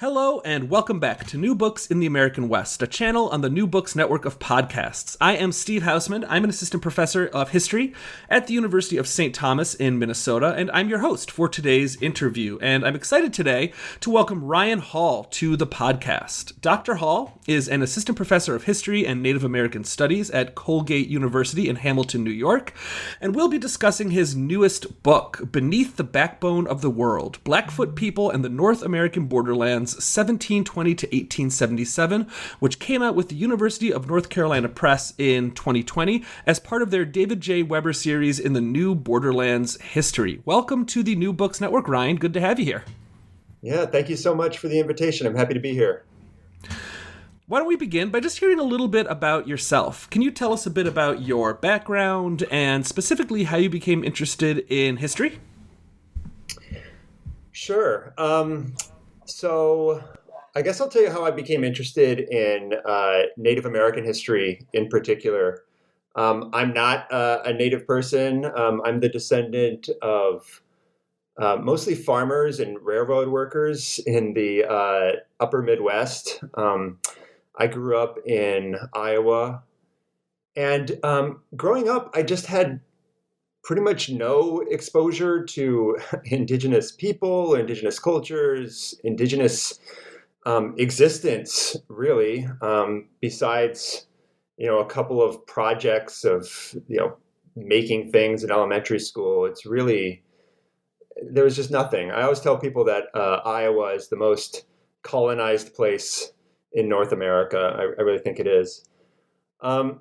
Hello, and welcome back to New Books in the American West, a channel on the New Books network of podcasts. I am Steve Hausman. I'm an assistant professor of history at the University of St. Thomas in Minnesota, and I'm your host for today's interview. And I'm excited today to welcome Ryan Hall to the podcast. Dr. Hall is an assistant professor of history and Native American studies at Colgate University in Hamilton, New York, and we'll be discussing his newest book, Beneath the Backbone of the World Blackfoot People and the North American Borderlands. 1720 to 1877, which came out with the University of North Carolina Press in 2020 as part of their David J. Weber series in the New Borderlands history. Welcome to the New Books Network, Ryan. Good to have you here. Yeah, thank you so much for the invitation. I'm happy to be here. Why don't we begin by just hearing a little bit about yourself? Can you tell us a bit about your background and specifically how you became interested in history? Sure. Um, so, I guess I'll tell you how I became interested in uh, Native American history in particular. Um, I'm not uh, a Native person. Um, I'm the descendant of uh, mostly farmers and railroad workers in the uh, upper Midwest. Um, I grew up in Iowa. And um, growing up, I just had pretty much no exposure to indigenous people, indigenous cultures, indigenous um, existence, really, um, besides, you know, a couple of projects of, you know, making things in elementary school. It's really, there was just nothing. I always tell people that uh, Iowa is the most colonized place in North America. I, I really think it is. Um,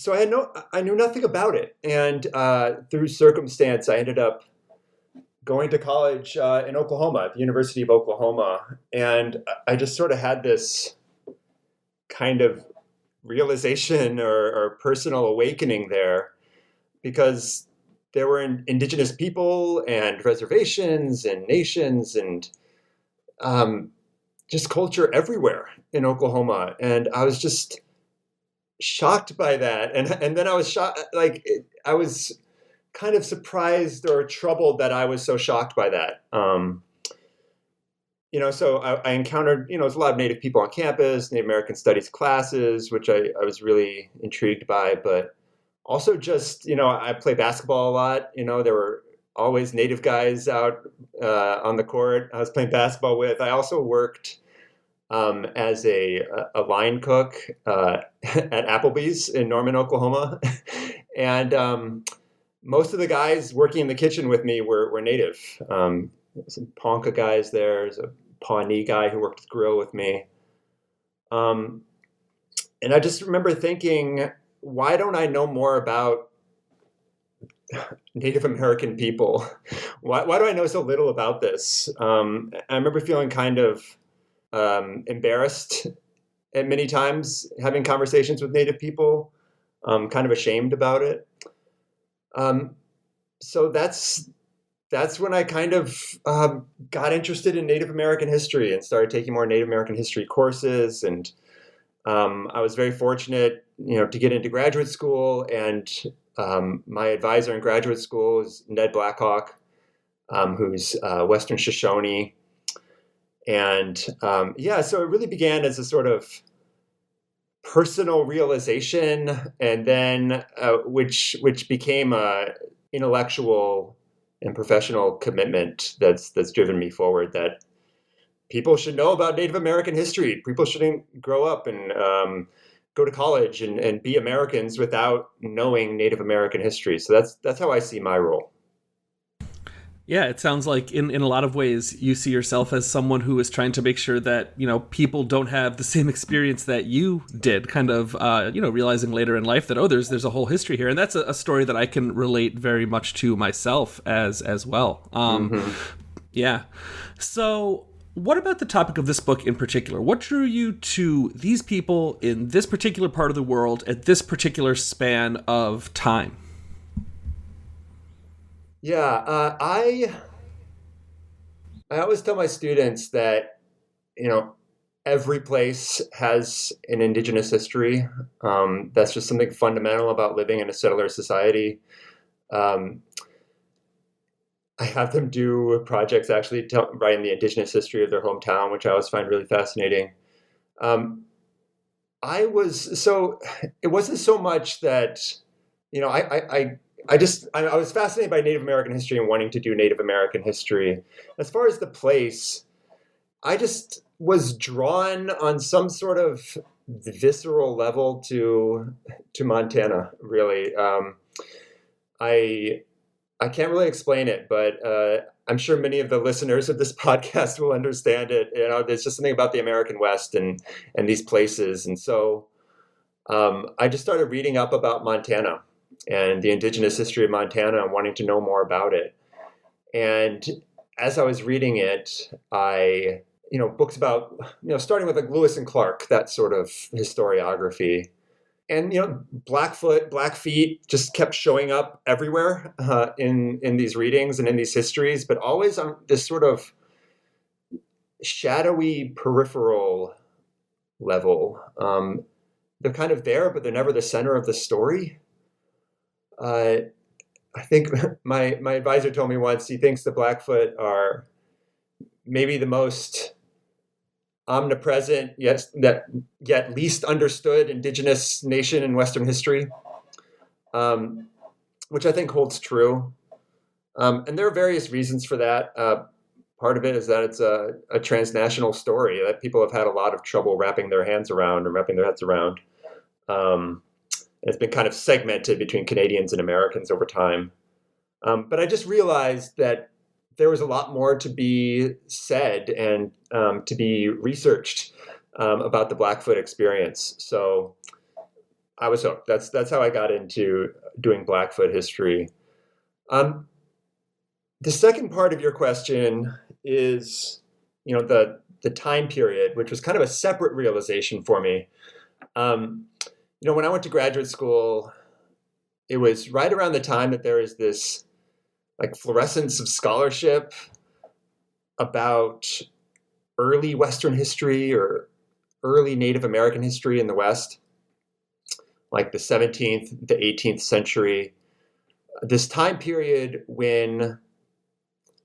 so I had no, I knew nothing about it, and uh, through circumstance, I ended up going to college uh, in Oklahoma at the University of Oklahoma, and I just sort of had this kind of realization or, or personal awakening there, because there were indigenous people and reservations and nations and um, just culture everywhere in Oklahoma, and I was just shocked by that. And and then i was shocked like i was kind of surprised or troubled that i was so shocked by that. Um, you know so I, I, encountered you know there's a lot of native people on campus native american studies classes which I, I was really intrigued by but also just you know i play basketball a lot. You know there were always native guys out uh, on the court i was playing basketball with. I also worked um, as a, a line cook uh, at Applebee's in Norman, Oklahoma. and um, most of the guys working in the kitchen with me were, were native. Um, some Ponca guys there. There's a Pawnee guy who worked the grill with me. Um, and I just remember thinking, why don't I know more about Native American people? why, why do I know so little about this? Um, I remember feeling kind of um, embarrassed at many times having conversations with Native people, um, kind of ashamed about it. Um, so that's that's when I kind of um, got interested in Native American history and started taking more Native American history courses and Um, I was very fortunate, you know, to get into graduate school, and um, my advisor in graduate school is Ned Blackhawk, um, who's uh, Western Shoshone, and um, yeah, so it really began as a sort of personal realization, and then uh, which which became a intellectual and professional commitment that's that's driven me forward. That people should know about Native American history. People shouldn't grow up and um, go to college and, and be Americans without knowing Native American history. So that's that's how I see my role. Yeah, it sounds like in, in a lot of ways you see yourself as someone who is trying to make sure that, you know, people don't have the same experience that you did, kind of uh, you know, realizing later in life that oh there's there's a whole history here. And that's a, a story that I can relate very much to myself as as well. Um mm-hmm. yeah. So what about the topic of this book in particular? What drew you to these people in this particular part of the world at this particular span of time? Yeah, uh, I I always tell my students that you know every place has an indigenous history. Um, that's just something fundamental about living in a settler society. Um, I have them do projects actually tell, writing the indigenous history of their hometown, which I always find really fascinating. Um, I was so it wasn't so much that you know I, I, I I just I, I, was fascinated by Native American history and wanting to do Native American history. As far as the place, I just was drawn on some sort of visceral level to to Montana. Really, um, I I can't really explain it, but uh, I'm sure many of the listeners of this podcast will understand it. You know, there's just something about the American West and and these places, and so um, I just started reading up about Montana and the indigenous history of Montana and wanting to know more about it. And as I was reading it, I, you know, books about, you know, starting with like Lewis and Clark, that sort of historiography. And you know, Blackfoot, Blackfeet just kept showing up everywhere uh, in in these readings and in these histories, but always on this sort of shadowy peripheral level. Um, they're kind of there, but they're never the center of the story uh, I think my my advisor told me once he thinks the Blackfoot are maybe the most omnipresent yet that yet least understood indigenous nation in Western history, um, which I think holds true. Um, and there are various reasons for that. Uh, part of it is that it's a, a, transnational story that people have had a lot of trouble wrapping their hands around or wrapping their heads around. Um, it's been kind of segmented between Canadians and Americans over time. Um, but I just realized that there was a lot more to be said and um, to be researched um, about the Blackfoot experience. So I was hooked. That's that's how I got into doing Blackfoot history. Um, the second part of your question is, you know, the the time period, which was kind of a separate realization for me. Um, you know, when I went to graduate school, it was right around the time that there was this like fluorescence of scholarship about early Western history or early Native American history in the West, like the 17th, the 18th century. This time period when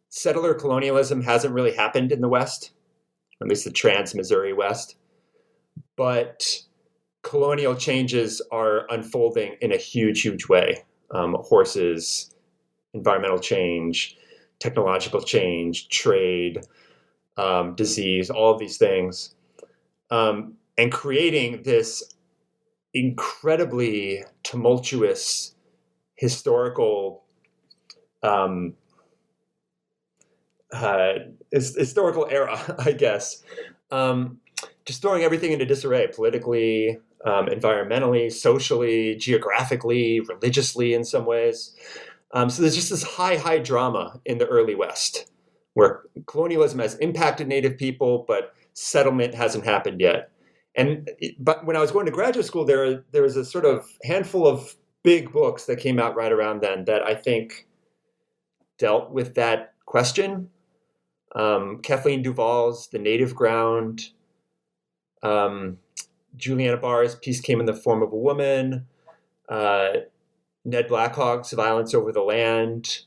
settler colonialism hasn't really happened in the West, at least the trans Missouri West. But colonial changes are unfolding in a huge, huge way. Um, horses, environmental change, technological change, trade, um, disease, all of these things, um, and creating this incredibly tumultuous historical um, uh, historical era, I guess. Um, just throwing everything into disarray politically, um, environmentally, socially, geographically, religiously, in some ways. Um, so there's just this high, high drama in the early West where colonialism has impacted Native people, but settlement hasn't happened yet. And but when I was going to graduate school, there there was a sort of handful of big books that came out right around then that I think dealt with that question. Um, Kathleen Duval's *The Native Ground*, um, Juliana Barr's Peace Came in the Form of a Woman, uh, Ned Blackhawk's Violence Over the Land,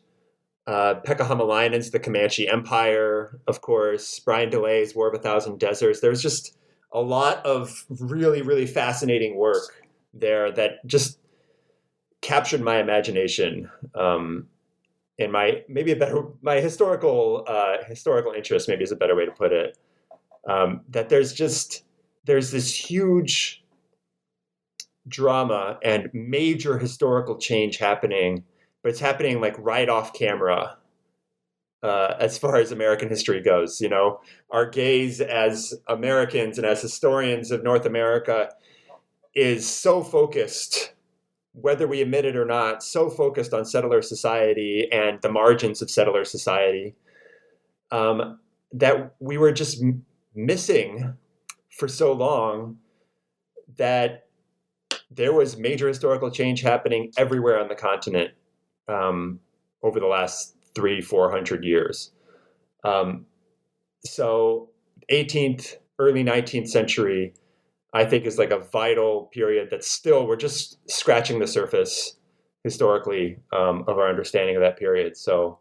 uh, Pekka Hamalainen's The Comanche Empire, of course, Brian DeLay's War of a Thousand Deserts. There's just a lot of really, really fascinating work there that just captured my imagination um, and my maybe a better my historical uh, historical interest maybe is a better way to put it. Um, that there's just there's this huge drama and major historical change happening, but it's happening like right off camera. Uh, as far as American history goes, you know, our gaze as Americans and as historians of North America is so focused, whether we admit it or not, so focused on settler society and the margins of settler society um, that we were just m- missing for so long that there was major historical change happening everywhere on the continent um, over the last three, four hundred years. Um, so, 18th, early 19th century, I think, is like a vital period that still we're just scratching the surface historically um, of our understanding of that period. So,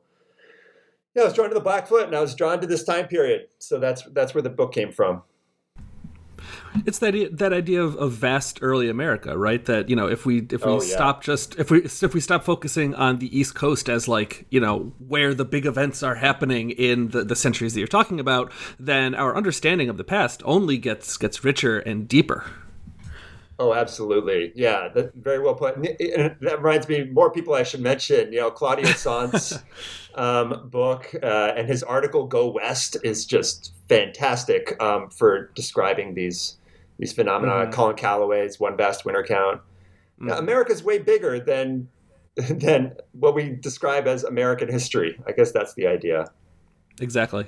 yeah, I was drawn to the Blackfoot, and I was drawn to this time period. So that's that's where the book came from. It's that that idea of, of vast early America, right? That you know, if we if we Oh, yeah. stop just if we if we stop focusing on the East Coast as like you know where the big events are happening in the, the centuries that you're talking about, then our understanding of the past only gets gets richer and deeper. Oh, absolutely. Yeah, that, very well put. And that reminds me, more people I should mention. You know, Claudio Saunt's um, book uh, and his article "Go West" is just fantastic um, for describing these these phenomena. Colin Calloway's "One Vast Winter Count." Yeah, America's way bigger than than what we describe as American history. I guess that's the idea. Exactly.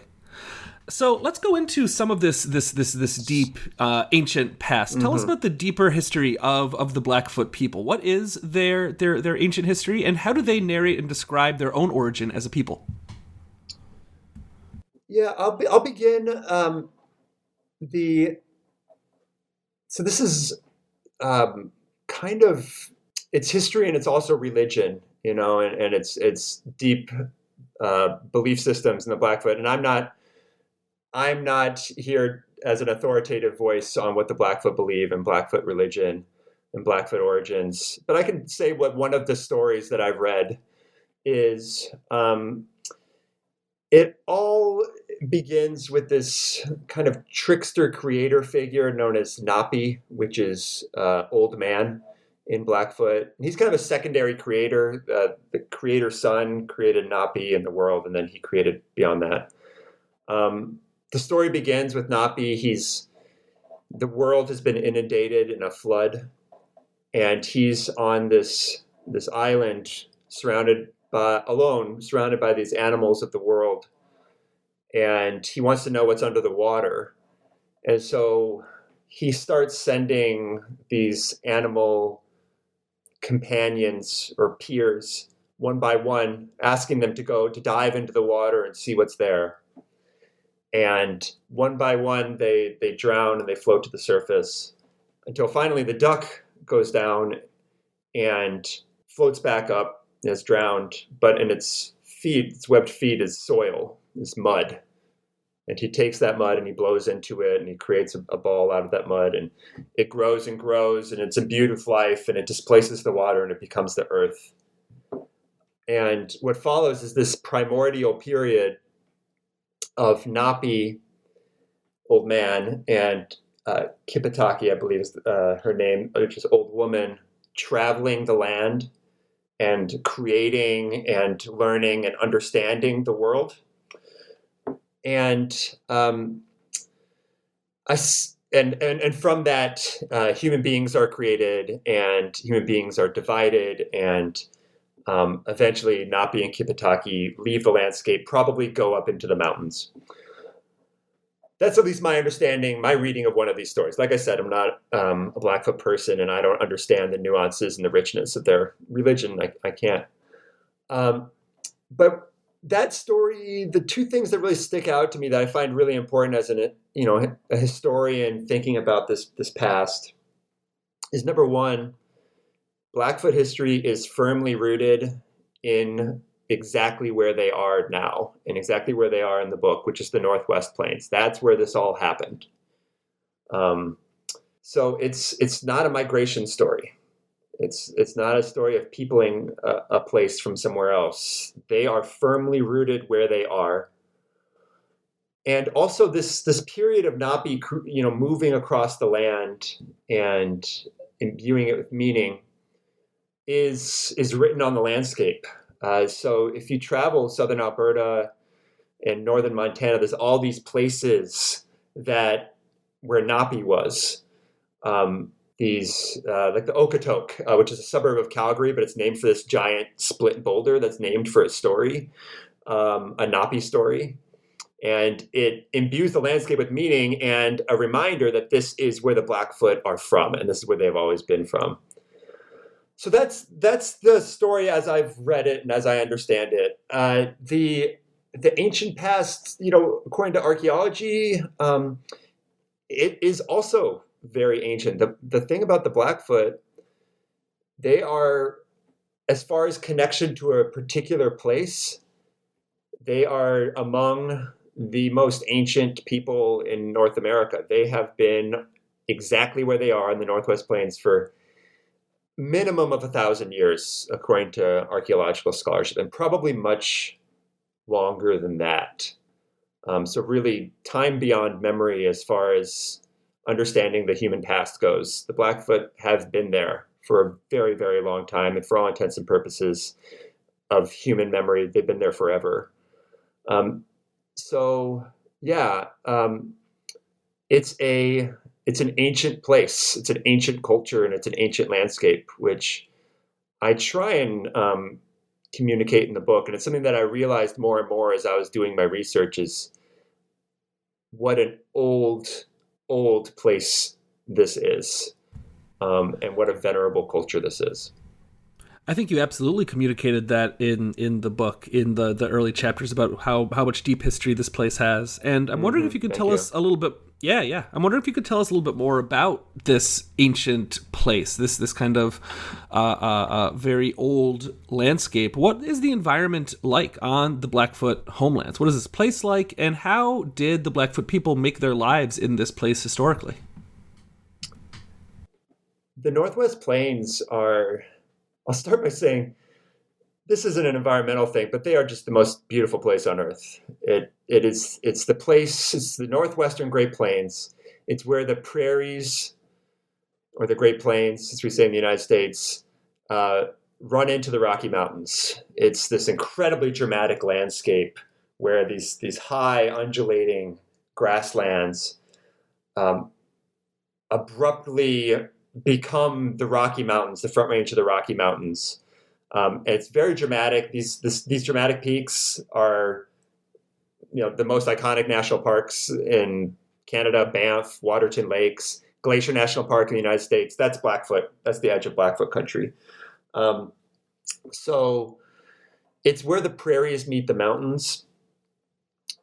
So let's go into some of this this this this deep uh, ancient past. Tell us about the deeper history of of the Blackfoot people. What is their their their ancient history, and how do they narrate and describe their own origin as a people? Yeah, I'll be, I'll begin. Um, the so this is um, kind of it's history and it's also religion, you know, and, and it's it's deep uh, belief systems in the Blackfoot. And I'm not I'm not here as an authoritative voice on what the Blackfoot believe and Blackfoot religion and Blackfoot origins, but I can say what one of the stories that I've read is. Um, it all begins with this kind of trickster creator figure known as Napi, which is uh, old man in Blackfoot. He's kind of a secondary creator. Uh, the creator son created Napi in the world, and then he created beyond that. Um, the story begins with Napi. He's the world has been inundated in a flood, and he's on this this island surrounded by alone, surrounded by these animals of the world, and he wants to know what's under the water, and so he starts sending these animal companions or peers one by one, asking them to go to dive into the water and see what's there. And one by one, they they drown and they float to the surface until finally the duck goes down and floats back up and is drowned, but in its feet, its webbed feet is soil, is mud. And he takes that mud and he blows into it and he creates a, a ball out of that mud and it grows and grows and it's imbued with life and it displaces the water and it becomes the earth. And what follows is this primordial period of Napi, old man, and uh, Kipitaki, I believe is uh, her name, which is old woman, traveling the land and creating and learning and understanding the world. And um, I and, and and from that, uh, human beings are created, and human beings are divided, and um, eventually, Napi and Kipitaki leave the landscape, probably go up into the mountains. That's at least my understanding, my reading of one of these stories. Like I said, I'm not um, a Blackfoot person, and I don't understand the nuances and the richness of their religion. I, I can't. Um, but that story, the two things that really stick out to me that I find really important as an you know a historian thinking about this this past is number one, Blackfoot history is firmly rooted in exactly where they are now and exactly where they are in the book, which is the Northwest Plains. That's where this all happened. Um, so it's it's not a migration story. It's it's not a story of peopling a, a place from somewhere else. They are firmly rooted where they are. And also this this period of Napi you know moving across the land and imbuing it with meaning is is written on the landscape. Uh, so if you travel southern Alberta and northern Montana, there's all these places that where Napi was. Um, these uh, like the Okotok, uh, which is a suburb of Calgary, but it's named for this giant split boulder that's named for a story, um, a Napi story, and it imbues the landscape with meaning and a reminder that this is where the Blackfoot are from, and this is where they've always been from. So that's that's the story as I've read it and as I understand it. Uh, the the ancient past, you know, according to archaeology, um, it is also very ancient. The the thing about the Blackfoot, they are, as far as connection to a particular place, they are among the most ancient people in North America. They have been exactly where they are in the Northwest Plains for minimum of a thousand years, according to archaeological scholarship, and probably much longer than that. Um, so really, time beyond memory as far as understanding the human past goes. The Blackfoot have been there for a very, very long time, and for all intents and purposes of human memory, they've been there forever. Um, so yeah, um, it's a it's an ancient place. It's an ancient culture, and it's an ancient landscape, which I try and um, communicate in the book. And it's something that I realized more and more as I was doing my research is what an old old place this is um, and what a venerable culture this is. I think you absolutely communicated that in in the book in the the early chapters about how how much deep history this place has. And I'm wondering mm-hmm. if you could Thank tell you. us a little bit yeah, yeah. I'm wondering if you could tell us a little bit more about this ancient place, this this kind of uh, uh, uh, very old landscape. What is the environment like on the Blackfoot homelands? What is this place like, and how did the Blackfoot people make their lives in this place historically? The Northwest Plains are I'll start by saying this isn't an environmental thing, but they are just the most beautiful place on earth. It it is it's the place, it's the northwestern Great Plains. It's where the prairies or the Great Plains, as we say in the United States, uh, run into the Rocky Mountains. It's this incredibly dramatic landscape where these these high undulating grasslands um, abruptly become the Rocky Mountains, the Front Range of the Rocky Mountains. Um, it's very dramatic. These this, these dramatic peaks are, you know, the most iconic national parks in Canada: Banff, Waterton Lakes, Glacier National Park in the United States. That's Blackfoot. That's the edge of Blackfoot country. Um, so it's where the prairies meet the mountains.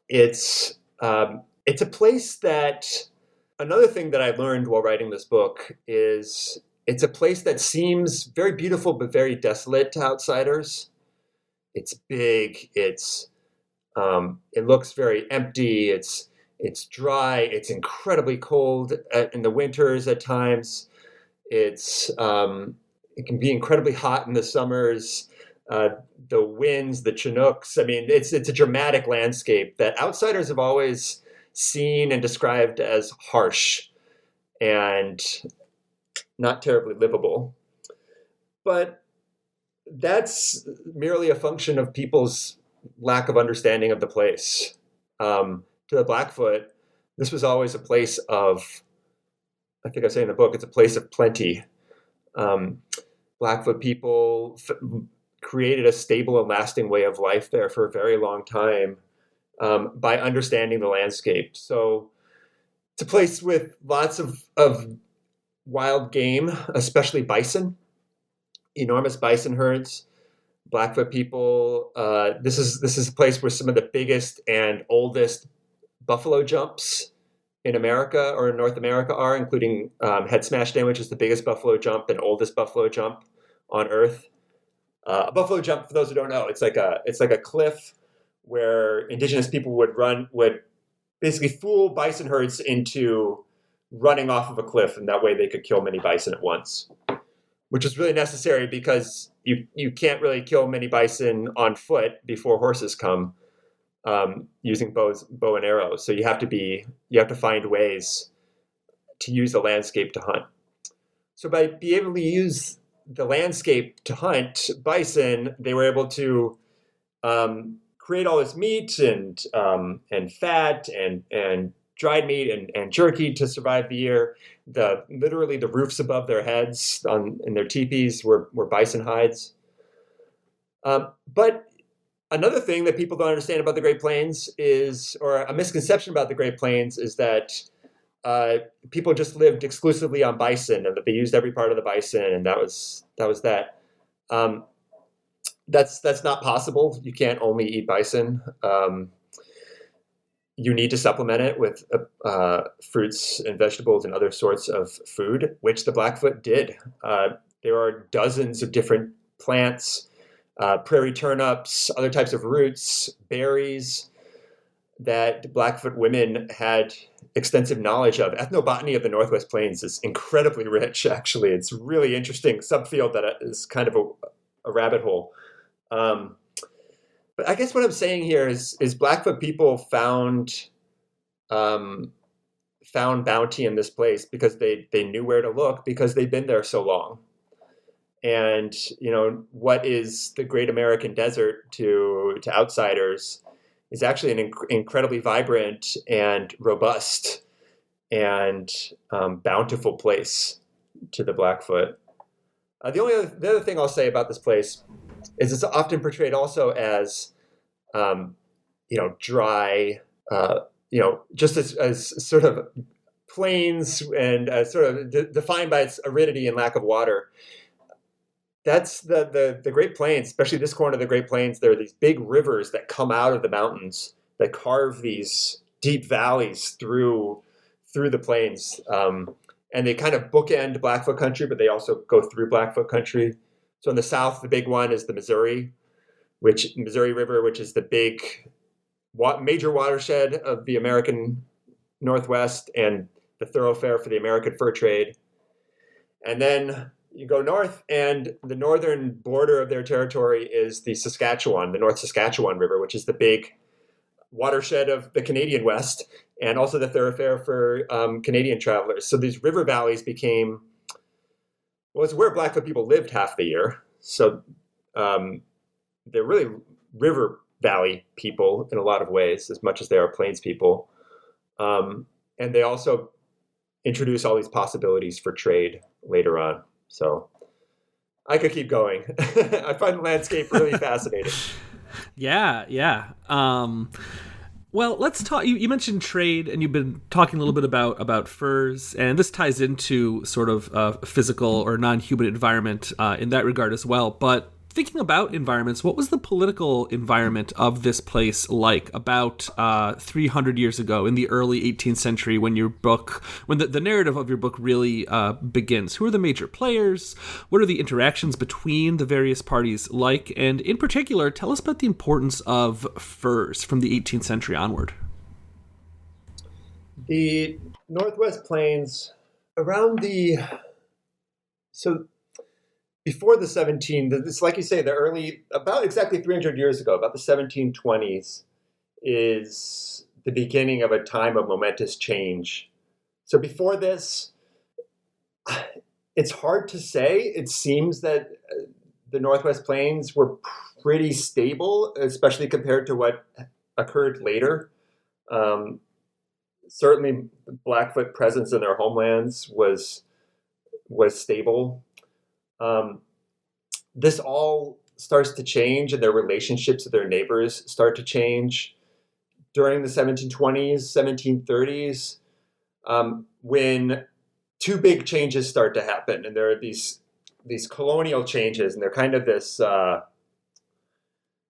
It's um, it's a place that another thing that I learned while writing this book is it's a place that seems very beautiful but very desolate to outsiders. It's big. It's um, it looks very empty. It's it's dry. It's incredibly cold at, in the winters at times. It's um, it can be incredibly hot in the summers. Uh, the winds, the Chinooks. I mean, it's it's a dramatic landscape that outsiders have always seen and described as harsh and not terribly livable. But that's merely a function of people's lack of understanding of the place. Um, to the Blackfoot, this was always a place of, I think I say in the book, it's a place of plenty. Um, Blackfoot people f- created a stable and lasting way of life there for a very long time um, by understanding the landscape. So it's a place with lots of, of wild game, especially bison, enormous bison herds. Blackfoot people. Uh, this is this is a place where some of the biggest and oldest buffalo jumps in America or in North America are, including um, Head-Smashed-In, which is the biggest buffalo jump and oldest buffalo jump on Earth. Uh, a buffalo jump, for those who don't know, it's like a it's like a cliff where indigenous people would run would basically fool bison herds into running off of a cliff, and that way they could kill many bison at once, which is really necessary because you you can't really kill many bison on foot before horses come um, using bows, bow and arrows. So you have to be you have to find ways to use the landscape to hunt. So by being able to use the landscape to hunt bison, they were able to um, create all this meat and um, and fat and and dried meat and, and jerky to survive the year. The literally the roofs above their heads on in their teepees were were bison hides. Um, but another thing that people don't understand about the Great Plains is, or a misconception about the Great Plains is that uh, people just lived exclusively on bison and that they used every part of the bison and that was that was that. Um, that's that's not possible. You can't only eat bison. Um, you need to supplement it with uh, uh, fruits and vegetables and other sorts of food, which the Blackfoot did. Uh, there are dozens of different plants uh, prairie turnips, other types of roots, berries that Blackfoot women had extensive knowledge of. Ethnobotany of the Northwest Plains is incredibly rich, actually. It's really interesting subfield that is kind of a, a rabbit hole. Um, but I guess what I'm saying here is, is Blackfoot people found um, found bounty in this place because they, they knew where to look because they've been there so long. And you know what is the great american desert to to outsiders is actually an inc- incredibly vibrant and robust and um, bountiful place to the blackfoot. Uh, the only other, the other thing i'll say about this place is it's often portrayed also as um, you know dry uh, you know just as, as sort of plains and uh, sort of de- defined by its aridity and lack of water that's the, the the Great Plains, especially this corner of the Great Plains. There are these big rivers that come out of the mountains that carve these deep valleys through through the plains, um, and they kind of bookend Blackfoot country, but they also go through Blackfoot country. So in the south, the big one is the Missouri, which Missouri River, which is the big major watershed of the American Northwest and the thoroughfare for the American fur trade. And then you go north, and the northern border of their territory is the Saskatchewan, the North Saskatchewan River, which is the big watershed of the Canadian West and also the thoroughfare for um, Canadian travelers. So these river valleys became, well, it's where Blackfoot people lived half the year. So um, they're really river valley people in a lot of ways, as much as they are plains people. Um, and they also introduce all these possibilities for trade later on. So I could keep going. I find the landscape really fascinating. Yeah, yeah. Um, well, let's talk. You, you, mentioned trade, and you've been talking a little bit about about furs, and this ties into sort of uh, physical or non-human environment uh, in that regard as well. But thinking about environments, what was the political environment of this place like about uh, 300 years ago in the early 18th century when your book, when the, the narrative of your book really uh, begins? Who are the major players? What are the interactions between the various parties like? And in particular, tell us about the importance of furs from the 18th century onward. The Northwest Plains, around the so before the 17 it's like you say the early about exactly 300 years ago about the 1720s is the beginning of a time of momentous change. So before this it's hard to say. It seems that uh, the northwest plains were pretty stable especially compared to what occurred later. Um, certainly blackfoot presence in their homelands was was stable um, this all starts to change and their relationships with their neighbors start to change during the 1720s 1730s um, when two big changes start to happen and there are these these colonial changes and they're kind of this uh,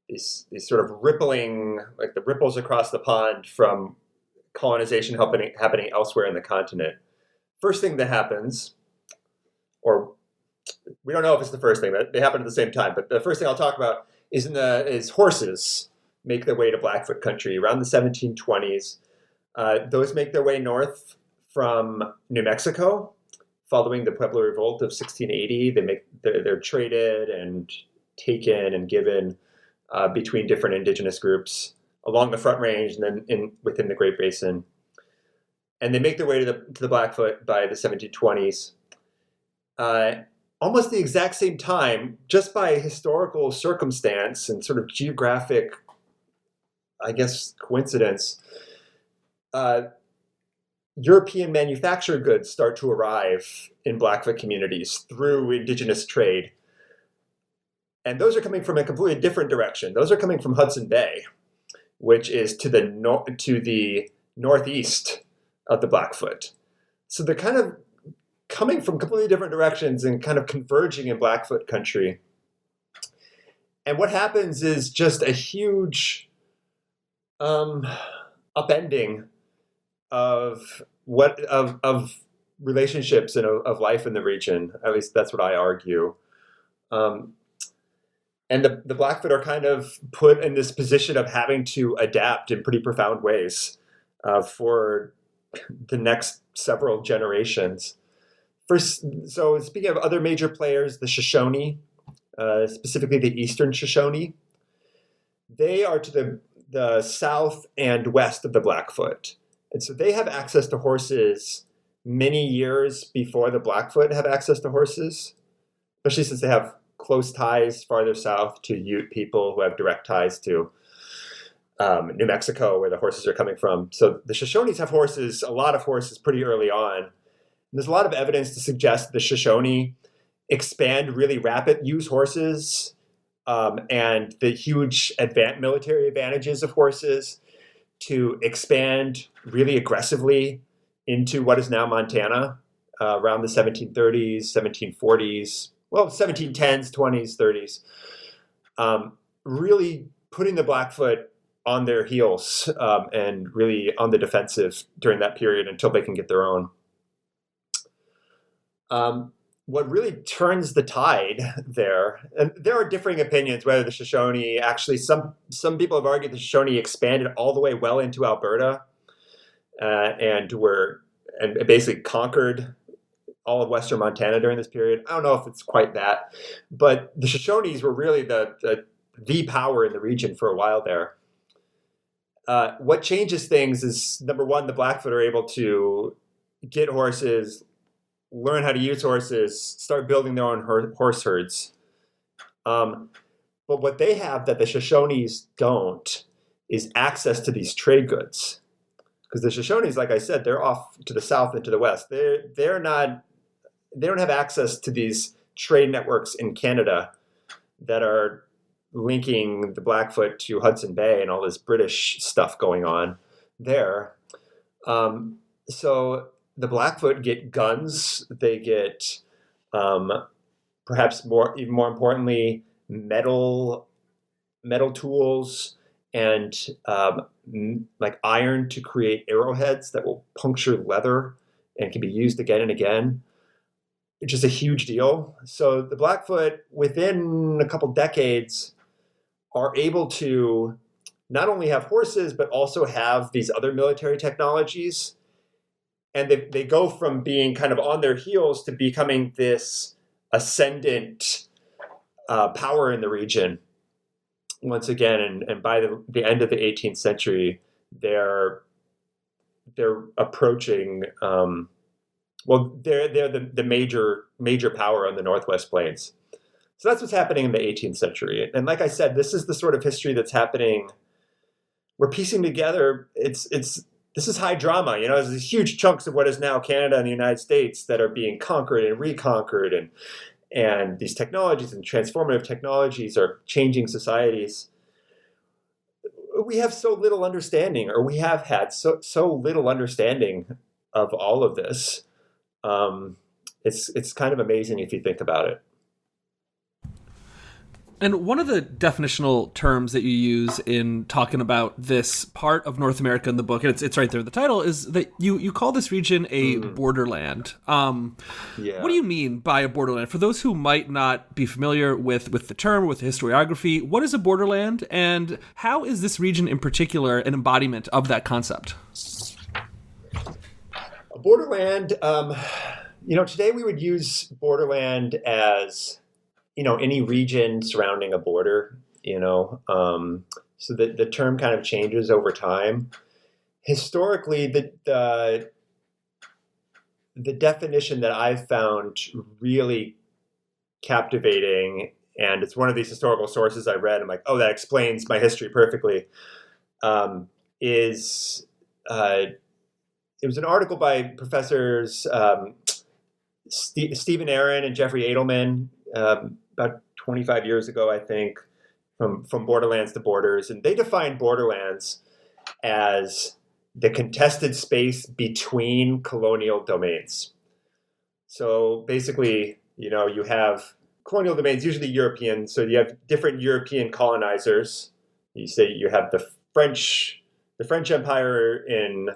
these these sort of rippling, like the ripples across the pond from colonization happening happening elsewhere in the continent. First thing that happens, or we don't know if it's the first thing, but they happen at the same time. But the first thing I'll talk about is in the is horses make their way to Blackfoot country around the 1720s. Uh, those make their way north from New Mexico, following the Pueblo Revolt of 1680. They make they're, they're traded and taken and given uh, between different indigenous groups along the Front Range and then in within the Great Basin. And they make their way to the to the Blackfoot by the 1720s. Uh, almost the exact same time, just by historical circumstance and sort of geographic, I guess, coincidence, uh, European manufactured goods start to arrive in Blackfoot communities through indigenous trade. And those are coming from a completely different direction. Those are coming from Hudson Bay, which is to the nor- to the northeast of the Blackfoot. So they're kind of coming from completely different directions and kind of converging in Blackfoot country. And what happens is just a huge um, upending of what of of relationships and of, of, life in the region. At least that's what I argue. Um, and the, the Blackfoot are kind of put in this position of having to adapt in pretty profound ways uh, for the next several generations. First, so speaking of other major players, the Shoshone, uh, specifically the Eastern Shoshone, they are to the, the south and west of the Blackfoot. And so they have access to horses many years before the Blackfoot have access to horses, especially since they have close ties farther south to Ute people who have direct ties to um, New Mexico, where the horses are coming from. So the Shoshones have horses, a lot of horses, pretty early on. There's a lot of evidence to suggest the Shoshone expand really rapid, use horses um, and the huge advan- military advantages of horses to expand really aggressively into what is now Montana uh, around the 1730s, 1740s, well, 1710s, 20s, 30s. Um, really putting the Blackfoot on their heels um, and really on the defensive during that period until they can get their own. Um, what really turns the tide there, and there are differing opinions whether the Shoshone actually some some people have argued the Shoshone expanded all the way well into Alberta uh, and were and basically conquered all of western Montana during this period. I don't know if it's quite that, but the Shoshones were really the the, the power in the region for a while there. Uh, what changes things is number one, the Blackfoot are able to get horses, learn how to use horses, start building their own horse herds. Um, but what they have that the Shoshones don't is access to these trade goods. Because the Shoshones, like I said, they're off to the south and to the west. They're they're not they don't have access to these trade networks in Canada that are linking the Blackfoot to Hudson Bay and all this British stuff going on there. Um, so the Blackfoot get guns. They get um, perhaps more, even more importantly, metal, metal tools and um, like iron to create arrowheads that will puncture leather and can be used again and again, It's just a huge deal. So the Blackfoot, within a couple decades, are able to not only have horses but also have these other military technologies and they, they go from being kind of on their heels to becoming this ascendant uh, power in the region. Once again and, and by the, the end of the 18th century they're they're approaching um, well they're they're the, the major major power on the northwest plains. So that's what's happening in the 18th century. And like i said this is the sort of history that's happening. We're piecing together. It's it's this is high drama. You know, there's these huge chunks of what is now Canada and the United States that are being conquered and reconquered, and and these technologies and transformative technologies are changing societies. We have so little understanding, or we have had so so little understanding of all of this. Um, it's it's kind of amazing if you think about it. And one of the definitional terms that you use in talking about this part of North America in the book, and it's, it's right there in the title, is that you, you call this region a mm. borderland. Um, yeah. What do you mean by a borderland? For those who might not be familiar with, with the term, with the historiography, what is a borderland, and how is this region in particular an embodiment of that concept? A borderland, um, you know, today we would use borderland as you know any region surrounding a border you know um, so the, the term kind of changes over time. Historically the, the the definition that i've found really captivating and it's one of these historical sources i read i'm like oh that explains my history perfectly um, is uh, it was an article by professors um, St- Stephen Aron and Jeffrey Adelman um, about 25 years ago, I think, from, from Borderlands to Borders. And they defined Borderlands as the contested space between colonial domains. So basically, you know, you have colonial domains, usually European. So you have different European colonizers. You say you have the French, the French Empire in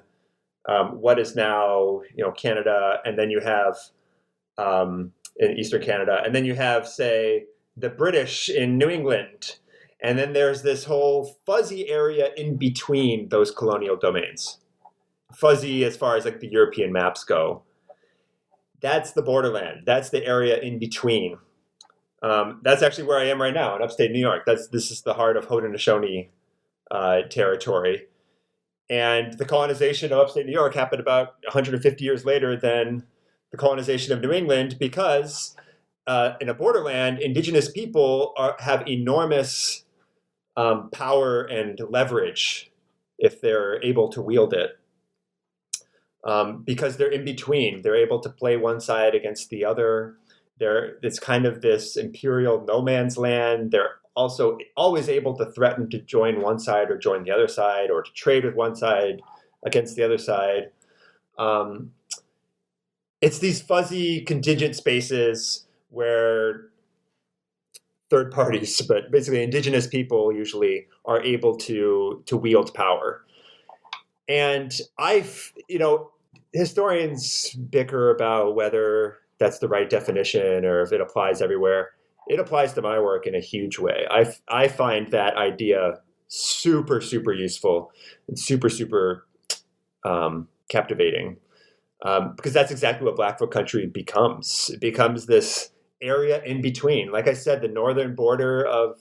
um, what is now, you know, Canada, and then you have um, in Eastern Canada. And then you have, say, the British in New England. And then there's this whole fuzzy area in between those colonial domains. Fuzzy as far as like the European maps go. That's the borderland. That's the area in between. Um, that's actually where I am right now in upstate New York. That's this is the heart of Haudenosaunee uh, territory, and the colonization of upstate New York happened about 150 years later than the colonization of New England because uh, in a borderland, indigenous people are, have enormous um, power and leverage if they're able to wield it. Um, because they're in between, they're able to play one side against the other. They're, it's kind of this imperial no man's land. They're also always able to threaten to join one side or join the other side or to trade with one side against the other side. Um, it's these fuzzy contingent spaces where third parties, but basically indigenous people usually are able to to wield power. And I've, you know, historians bicker about whether that's the right definition or if it applies everywhere. It applies to my work in a huge way. I, I find that idea super, super useful and super, super um, captivating um, because that's exactly what Blackfoot country becomes. It becomes this area in between. Like I said, the northern border of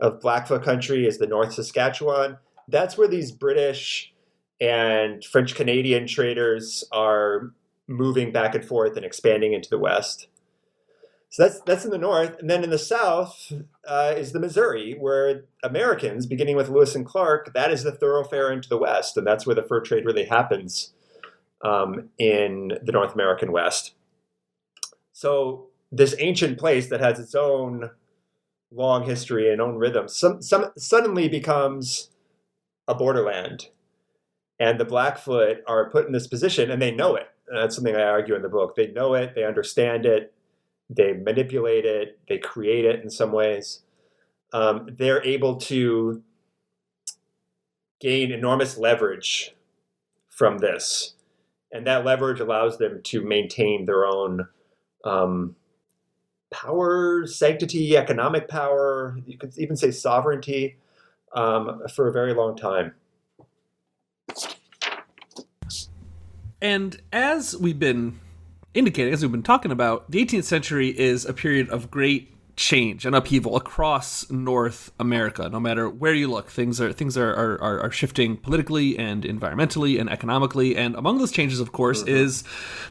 of Blackfoot country is the North Saskatchewan. That's where these British and French Canadian traders are moving back and forth and expanding into the west. So that's that's in the north, and then in the south uh, is the Missouri, where Americans, beginning with Lewis and Clark, that is the thoroughfare into the west, and that's where the fur trade really happens um, in the North American West. So this ancient place that has its own long history and own rhythm some, some, suddenly becomes a borderland. And the Blackfoot are put in this position and they know it. And that's something I argue in the book. They know it, they understand it, they manipulate it, they create it in some ways. Um, they're able to gain enormous leverage from this and that leverage allows them to maintain their own um, power, sanctity, economic power. You could even say sovereignty um, for a very long time. And as we've been indicating, as we've been talking about, the 18th century is a period of great change and upheaval across North America. No matter where you look, things are things are are, are shifting politically and environmentally and economically. And among those changes, of course, mm-hmm. is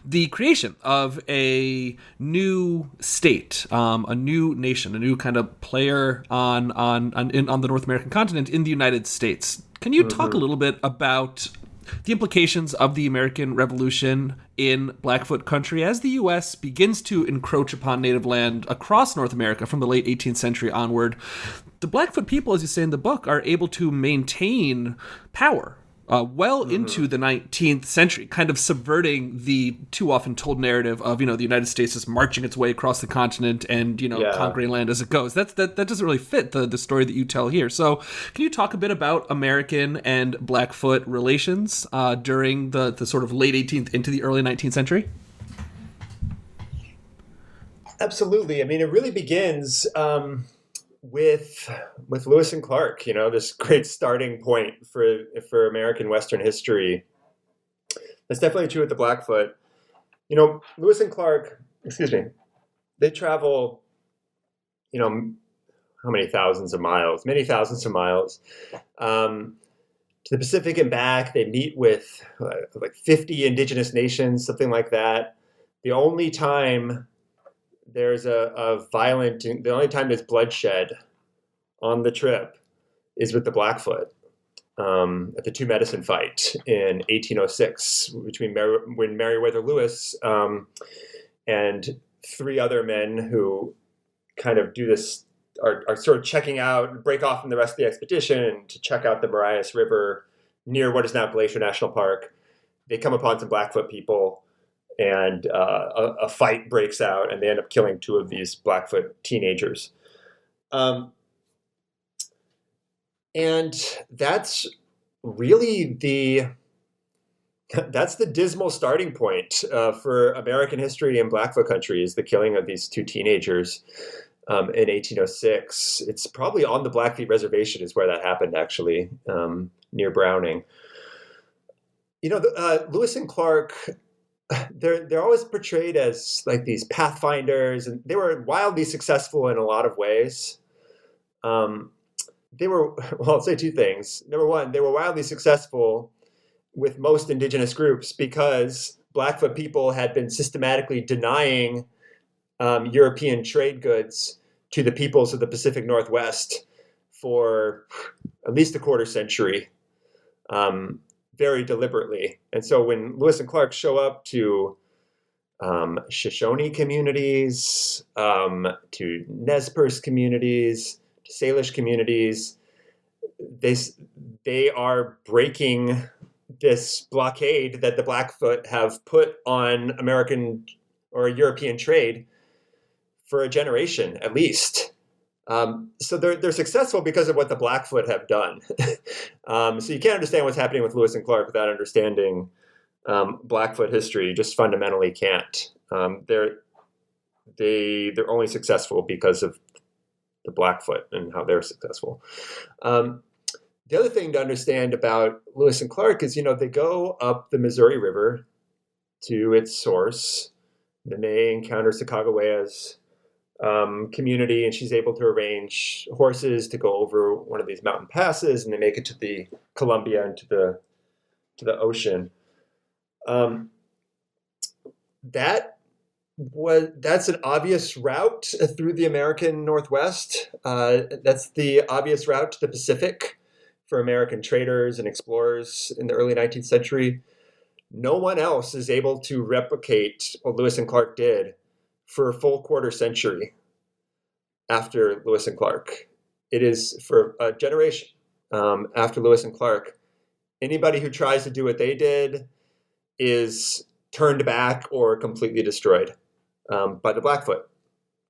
the creation of a new state, um, a new nation, a new kind of player on on on, in, on the North American continent in the United States. Can you mm-hmm. talk a little bit about the implications of the American Revolution in Blackfoot country as the U.S. begins to encroach upon native land across North America from the late 18th century onward. The Blackfoot people, as you say in the book, are able to maintain power uh, well mm-hmm. into the 19th century, kind of subverting the too often told narrative of, you know, the United States is marching its way across the continent and, you know, yeah. conquering land as it goes. That's, that, that doesn't really fit the, the story that you tell here. So can you talk a bit about American and Blackfoot relations uh, during the, the sort of late 18th into the early 19th century? Absolutely. I mean, it really begins um, with with Lewis and Clark. You know, this great starting point for for American Western history. That's definitely true with the Blackfoot. You know, Lewis and Clark. Excuse me. They travel. You know, how many thousands of miles? Many thousands of miles. Um, to the Pacific and back. They meet with uh, like 50 indigenous nations, something like that. The only time there's a, a violent, the only time there's bloodshed on the trip is with the Blackfoot. Um, at the Two Medicine fight in 1806 between Mer- when Meriwether Lewis um, and three other men who kind of do this are, are, sort of checking out, break off from the rest of the expedition to check out the Marias River near what is now Glacier National Park. They come upon some Blackfoot people and uh, a, a, fight breaks out, and they end up killing two of these Blackfoot teenagers. Um, and that's really the that's the dismal starting point uh, for American history in Blackfoot country is the killing of these two teenagers um, in 1806. It's probably on the Blackfeet Reservation is where that happened, actually, um, near Browning. You know, uh, Lewis and Clark they're they're always portrayed as like these pathfinders, and they were wildly successful in a lot of ways. Um, they were well, I'll say two things. Number one, they were wildly successful with most indigenous groups because Blackfoot people had been systematically denying um, European trade goods to the peoples of the Pacific Northwest for at least a quarter century. Um, very deliberately. And so when Lewis and Clark show up to um, Shoshone communities, um, to Nez Perce communities, to Salish communities, they, they are breaking this blockade that the Blackfoot have put on American or European trade for a generation at least. Um, so they're, they're successful because of what the Blackfoot have done. um, so you can't understand what's happening with Lewis and Clark without understanding um, Blackfoot history. You just fundamentally can't. Um, they're they they're only successful because of the Blackfoot and how they're successful. Um, the other thing to understand about Lewis and Clark is, you know, they go up the Missouri River to its source. Then they encounter Sacagawea's um, community, and she's able to arrange horses to go over one of these mountain passes, and they make it to the Columbia and to the to the ocean. Um, that was that's an obvious route through the American Northwest. Uh, that's the obvious route to the Pacific for American traders and explorers in the early 19th century. No one else is able to replicate what Lewis and Clark did for a full quarter century after Lewis and Clark. It is for a generation um, after Lewis and Clark. Anybody who tries to do what they did is turned back or completely destroyed um, by the Blackfoot.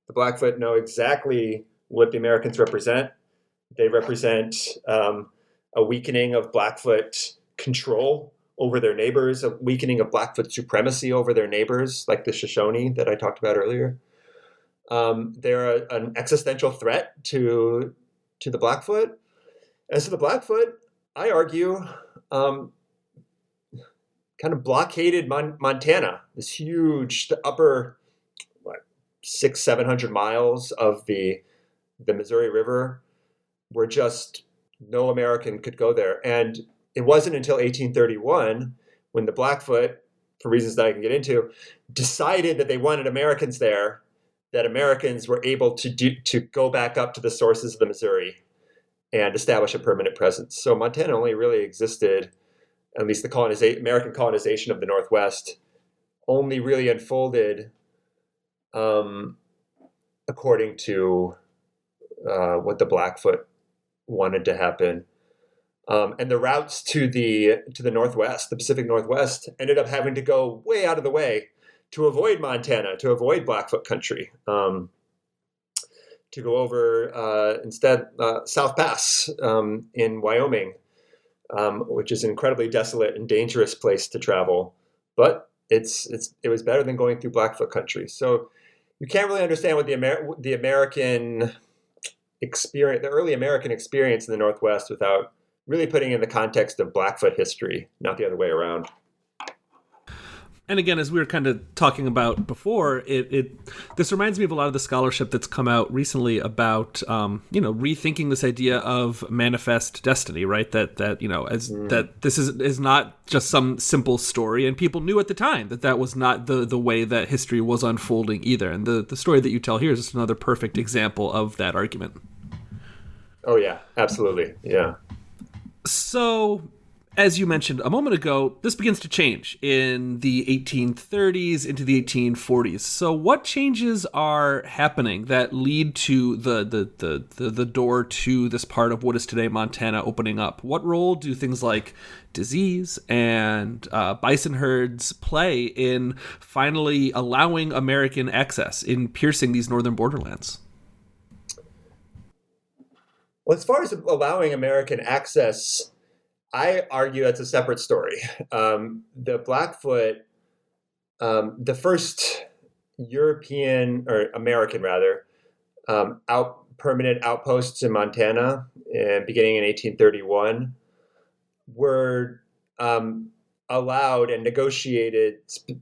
The Blackfoot know exactly what the Americans represent. They represent um, a weakening of Blackfoot control over their neighbors, a weakening of Blackfoot supremacy over their neighbors, like the Shoshone that I talked about earlier. Um, they're a, an existential threat to to the Blackfoot. As to the Blackfoot, I argue, um, kind of blockaded Mon- Montana, this huge, the upper what, six, seven hundred miles of the the Missouri River, were just no American could go there. And it wasn't until 1831 when the Blackfoot, for reasons that I can get into, decided that they wanted Americans there, that Americans were able to do, to go back up to the sources of the Missouri and establish a permanent presence. So Montana only really existed, at least the coloniza- American colonization of the Northwest, only really unfolded um, according to uh, what the Blackfoot wanted to happen Um, and the routes to the to the northwest, the Pacific Northwest, ended up having to go way out of the way to avoid Montana, to avoid Blackfoot country, um, to go over uh, instead uh, South Pass um, in Wyoming, um, which is an incredibly desolate and dangerous place to travel. But it's it's it was better than going through Blackfoot country. So you can't really understand what the Amer- the American experience, the early American experience in the Northwest, without really putting in the context of Blackfoot history, not the other way around. And again, as we were kind of talking about before, it, it this reminds me of a lot of the scholarship that's come out recently about um, you know rethinking this idea of manifest destiny, right? That that you know as mm. that this is is not just some simple story, and people knew at the time that that was not the the way that history was unfolding either. And the the story that you tell here is just another perfect example of that argument. Oh yeah, absolutely, yeah. So, as you mentioned a moment ago, this begins to change in the 1830s into the 1840s. So, what changes are happening that lead to the the the the, the door to this part of what is today Montana opening up? What role do things like disease and uh, bison herds play in finally allowing American access in piercing these northern borderlands? Well, as far as allowing American access, I argue that's a separate story. Um, the Blackfoot, um, the first European or American rather, um, out permanent outposts in Montana, uh, beginning in 1831, were um, allowed and negotiated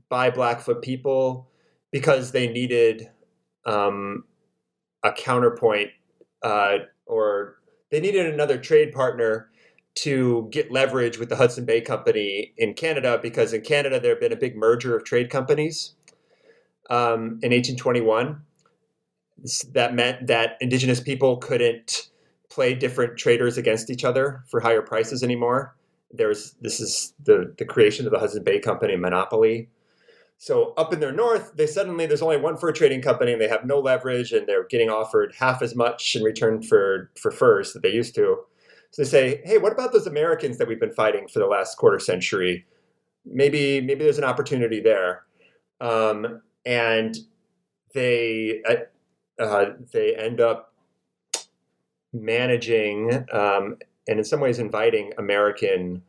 by Blackfoot people because they needed um, a counterpoint uh, or they needed another trade partner to get leverage with the Hudson Bay Company in Canada because in Canada there had been a big merger of trade companies um, in 1821. That meant that Indigenous people couldn't play different traders against each other for higher prices anymore. There's this is the the creation of the Hudson Bay Company monopoly so up in their north, they suddenly there's only one fur trading company and they have no leverage and they're getting offered half as much in return for for furs that they used to. So they say, hey, what about those Americans that we've been fighting for the last quarter century? Maybe maybe there's an opportunity there. Um, and they uh, uh they end up managing um, and in some ways inviting American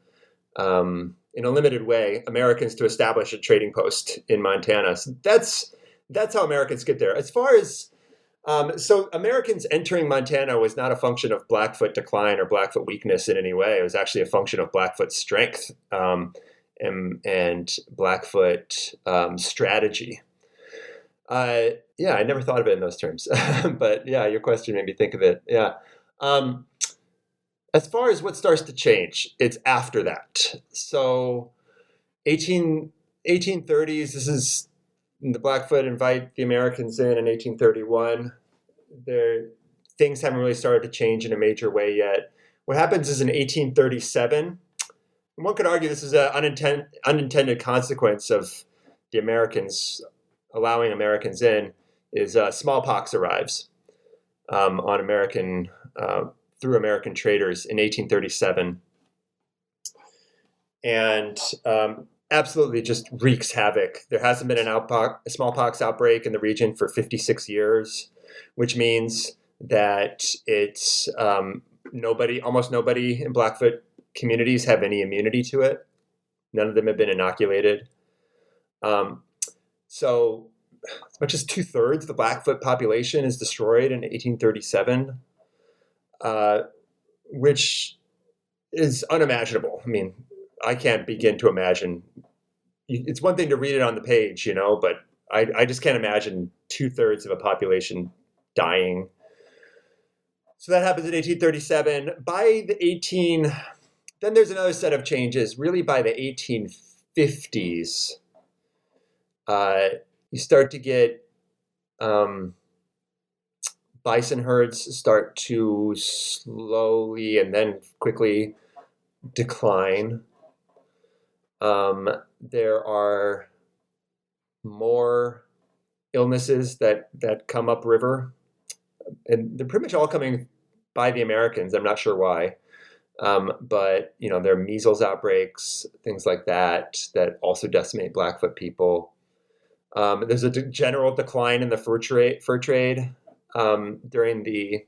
um, in a limited way Americans to establish a trading post in Montana. So that's that's how Americans get there. As far as um, so Americans entering Montana was not a function of Blackfoot decline or Blackfoot weakness in any way. It was actually a function of Blackfoot strength um, and, and, Blackfoot um, strategy. Uh, yeah, I never thought of it in those terms, but yeah, your question made me think of it. Yeah. Um, as far as what starts to change, it's after that. So 18, 1830s, this is the Blackfoot invite the Americans in in 1831. There, things haven't really started to change in a major way yet. What happens is in 1837, one could argue this is an unintended, unintended consequence of the Americans allowing Americans in, is uh, smallpox arrives um, on American uh, through American traders in 1837. And um, absolutely just wreaks havoc. There hasn't been an a smallpox outbreak in the region for 56 years, which means that it's um, nobody, almost nobody in Blackfoot communities have any immunity to it. None of them have been inoculated. Um, so, as much as two thirds of the Blackfoot population is destroyed in 1837 uh, which is unimaginable. I mean, I can't begin to imagine. It's one thing to read it on the page, you know, but I, I just can't imagine two thirds of a population dying. So that happens in 1837. By the 18, then there's another set of changes. Really, by the 1850s, uh, you start to get um, bison herds start to slowly and then quickly decline. Um, there are more illnesses that, that come upriver, and they're pretty much all coming by the Americans. I'm not sure why. Um, but you know there are measles outbreaks, things like that, that also decimate Blackfoot people. Um, there's a d- general decline in the fur trade, fur trade um, during the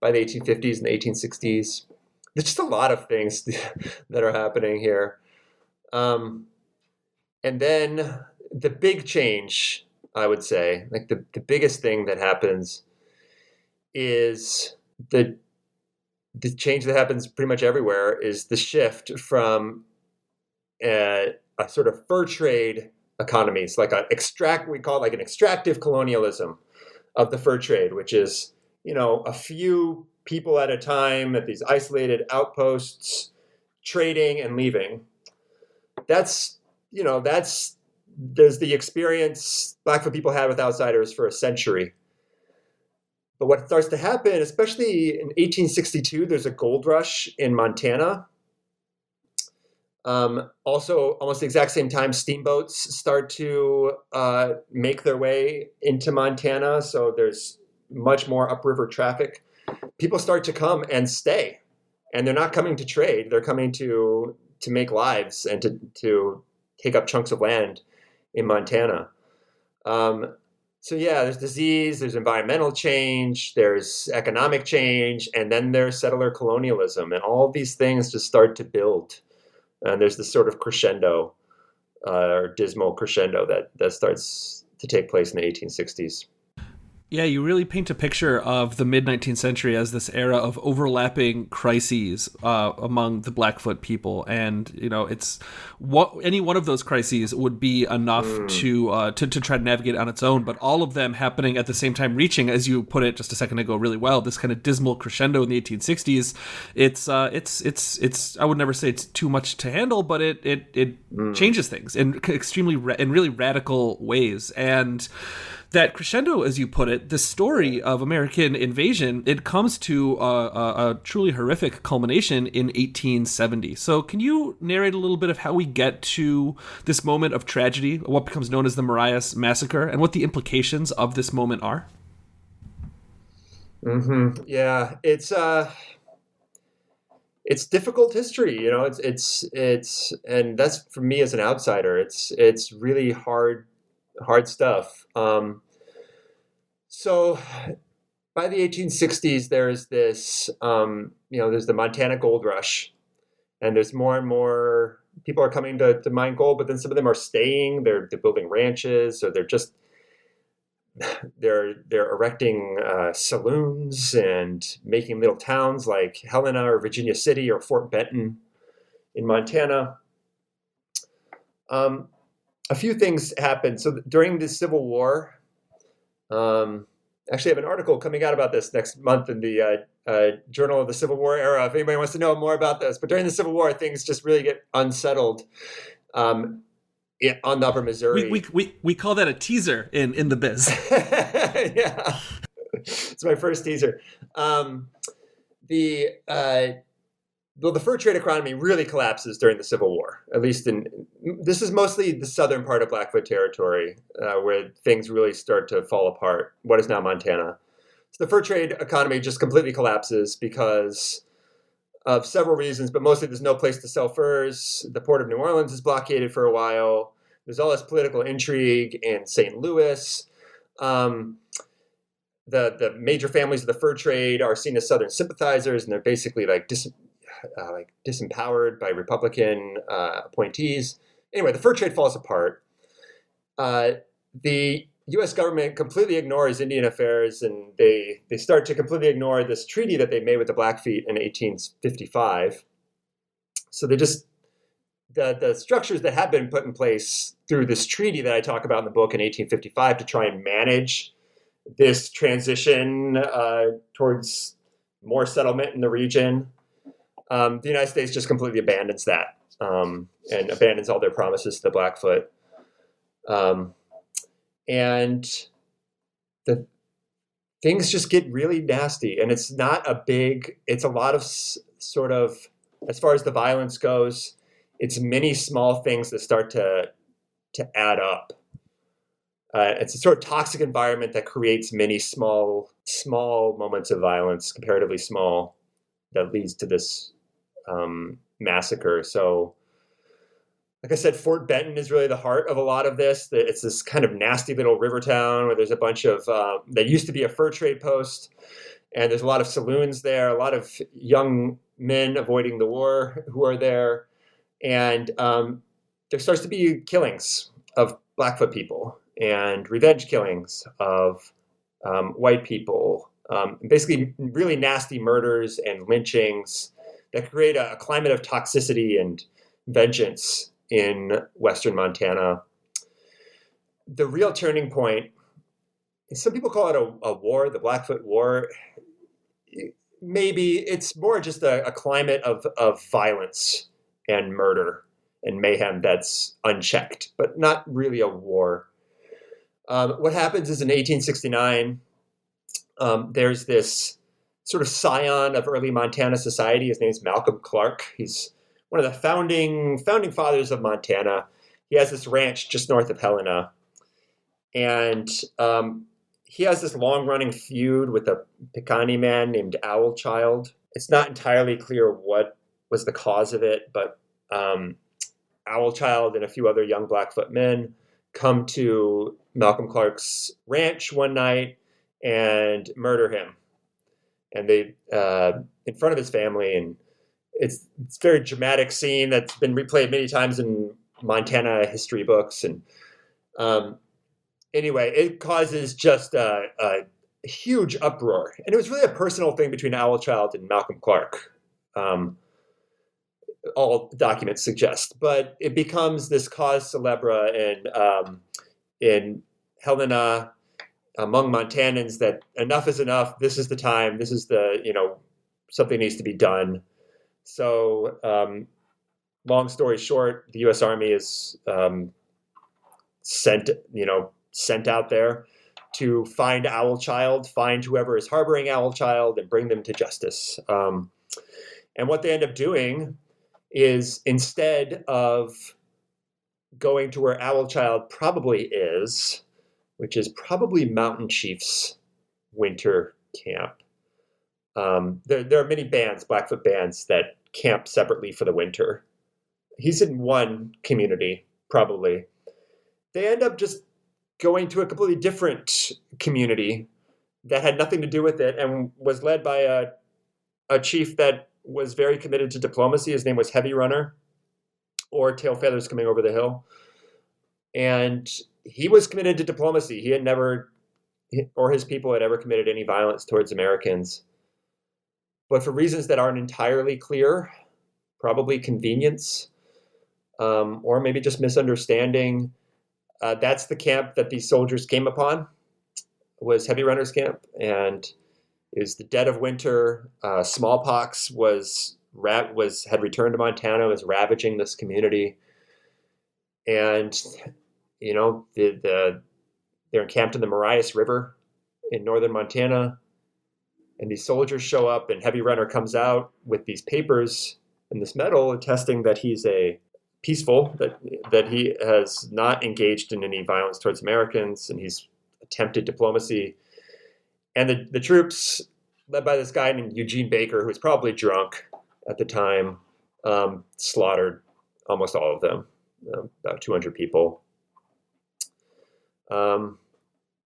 by the 1850s and the 1860s. There's just a lot of things that are happening here. Um, and then the big change, I would say, like the, the biggest thing that happens is the the change that happens pretty much everywhere is the shift from a, a sort of fur trade economies, like an extract, we call it like an extractive colonialism of the fur trade, which is, you know, a few people at a time at these isolated outposts trading and leaving. That's, you know, that's, there's the experience Blackfoot people had with outsiders for a century. But what starts to happen, especially in 1862, there's a gold rush in Montana um, also, almost the exact same time, steamboats start to uh, make their way into Montana. So there's much more upriver traffic. People start to come and stay, and they're not coming to trade. They're coming to to make lives and to to take up chunks of land in Montana. Um, so yeah, there's disease, there's environmental change, there's economic change, and then there's settler colonialism, and all these things just start to build and there's this sort of crescendo uh, or dismal crescendo that that starts to take place in the 1860s. Yeah, you really paint a picture of the mid 19th century as this era of overlapping crises uh, among the Blackfoot people, and you know, it's what any one of those crises would be enough mm. to, uh, to to try to navigate on its own. But all of them happening at the same time, reaching, as you put it just a second ago, really well, this kind of dismal crescendo in the 1860s. It's uh, it's it's it's I would never say it's too much to handle, but it it it mm. changes things in extremely ra- in really radical ways, and that crescendo, as you put it, the story of American invasion, it comes to a, a, a, truly horrific culmination in 1870. So, can you narrate a little bit of how we get to this moment of tragedy, what becomes known as the Marias Massacre, and what the implications of this moment are? Mm-hmm. Yeah, it's uh, it's difficult history. You know, it's it's it's, and that's for me as an outsider. It's it's really hard hard stuff. Um, so by the 1860s, there's this, um, you know, there's the Montana gold rush, and there's more and more people are coming to, to mine gold, but then some of them are staying. They're, they're building ranches, or they're just they're they're erecting uh, saloons and making little towns like Helena or Virginia City or Fort Benton in Montana. Um, a few things happened. So during the Civil War, um, actually, I have an article coming out about this next month in the uh, uh, Journal of the Civil War era. If anybody wants to know more about this, but during the Civil War, things just really get unsettled. Um, on the Upper Missouri, we, we, we, we call that a teaser in in the biz. yeah, it's my first teaser. Um, the uh, well, the fur trade economy really collapses during the Civil War. At least in this is mostly the southern part of Blackfoot territory uh, where things really start to fall apart. What is now Montana? So the fur trade economy just completely collapses because of several reasons, but mostly there's no place to sell furs. The port of New Orleans is blockaded for a while. There's all this political intrigue in St. Louis. Um, the the major families of the fur trade are seen as Southern sympathizers, and they're basically like dis- uh, like disempowered by Republican uh, appointees. Anyway, the fur trade falls apart. Uh, the U.S. government completely ignores Indian affairs, and they they start to completely ignore this treaty that they made with the Blackfeet in 1855. So they just the the structures that have been put in place through this treaty that I talk about in the book in 1855 to try and manage this transition uh, towards more settlement in the region um, the United States just completely abandons that um, and abandons all their promises to the Blackfoot. Um, and the things just get really nasty. And it's not a big, it's a lot of s- sort of, as far as the violence goes, it's many small things that start to to add up. Uh, it's a sort of toxic environment that creates many small small moments of violence, comparatively small, that leads to this um, massacre. So, like I said, Fort Benton is really the heart of a lot of this. It's this kind of nasty little river town where there's a bunch of uh, that used to be a fur trade post, and there's a lot of saloons there, a lot of young men avoiding the war who are there, and um, there starts to be killings of Blackfoot people and revenge killings of um, white people, um, basically really nasty murders and lynchings that create a, a climate of toxicity and vengeance in western Montana. The real turning point, some people call it a, a war, the Blackfoot War. Maybe it's more just a, a climate of, of violence and murder and mayhem that's unchecked, but not really a war. Um, what happens is in 1869, um, there's this sort of scion of early Montana society. His name is Malcolm Clark. He's one of the founding founding fathers of Montana. He has this ranch just north of Helena, and um, he has this long running feud with a Piikani man named Owl Child. It's not entirely clear what was the cause of it, but um, Owl Child and a few other young Blackfoot men come to Malcolm Clark's ranch one night and murder him. And they, uh, in front of his family, and it's it's very dramatic scene that's been replayed many times in Montana history books. And um, anyway, it causes just a, a, huge uproar, and it was really a personal thing between Owl Child and Malcolm Clark. Um, all documents suggest, but it becomes this cause célèbre in um, in Helena among Montanans that enough is enough. This is the time. This is the you know something needs to be done. So, um, long story short, the U.S. Army is um, sent you know sent out there to find Owl Child, find whoever is harboring Owl Child, and bring them to justice. Um, and what they end up doing is instead of going to where Owl Child probably is, which is probably Mountain Chief's winter camp. Um, there, there are many bands, Blackfoot bands, that camp separately for the winter. He's in one community, probably. They end up just going to a completely different community that had nothing to do with it and was led by a, a chief that was very committed to diplomacy. His name was Heavy Runner, or Tail Feathers Coming Over the Hill. And he was committed to diplomacy. He had never, or his people had ever committed any violence towards Americans. But for reasons that aren't entirely clear, probably convenience, um, or maybe just misunderstanding, uh, that's the camp that these soldiers came upon. Was Heavy Runners Camp, and it was the dead of winter. Uh, smallpox was was had returned to Montana, was ravaging this community, and you know the, the they're encamped in the Marias River in northern Montana, and these soldiers show up, and Heavy Runner comes out with these papers and this medal attesting that he's a peaceful, that that he has not engaged in any violence towards Americans, and he's attempted diplomacy and the, the troops, led by this guy named Eugene Baker, who was probably drunk at the time, um, slaughtered almost all of them, um, about 200 people. Um,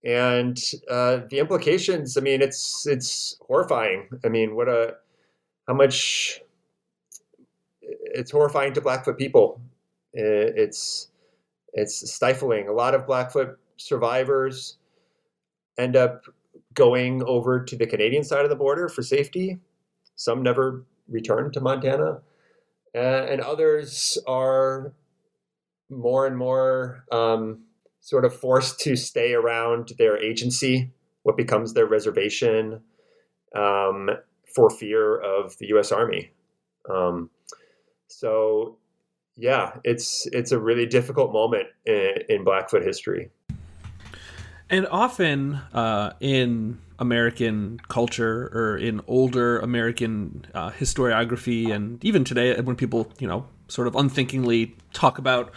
and uh, the implications, I mean, it's it's horrifying. I mean, what a how much it's horrifying to Blackfoot people. It's it's stifling. A lot of Blackfoot survivors end up going over to the Canadian side of the border for safety. Some never return to Montana, uh, and others are more and more um, sort of forced to stay around their agency, what becomes their reservation, um, for fear of the U.S. Army. Um, so, yeah, it's it's a really difficult moment in, in Blackfoot history. And often uh, in American culture or in older American uh, historiography, and even today, when people, you know, sort of unthinkingly talk about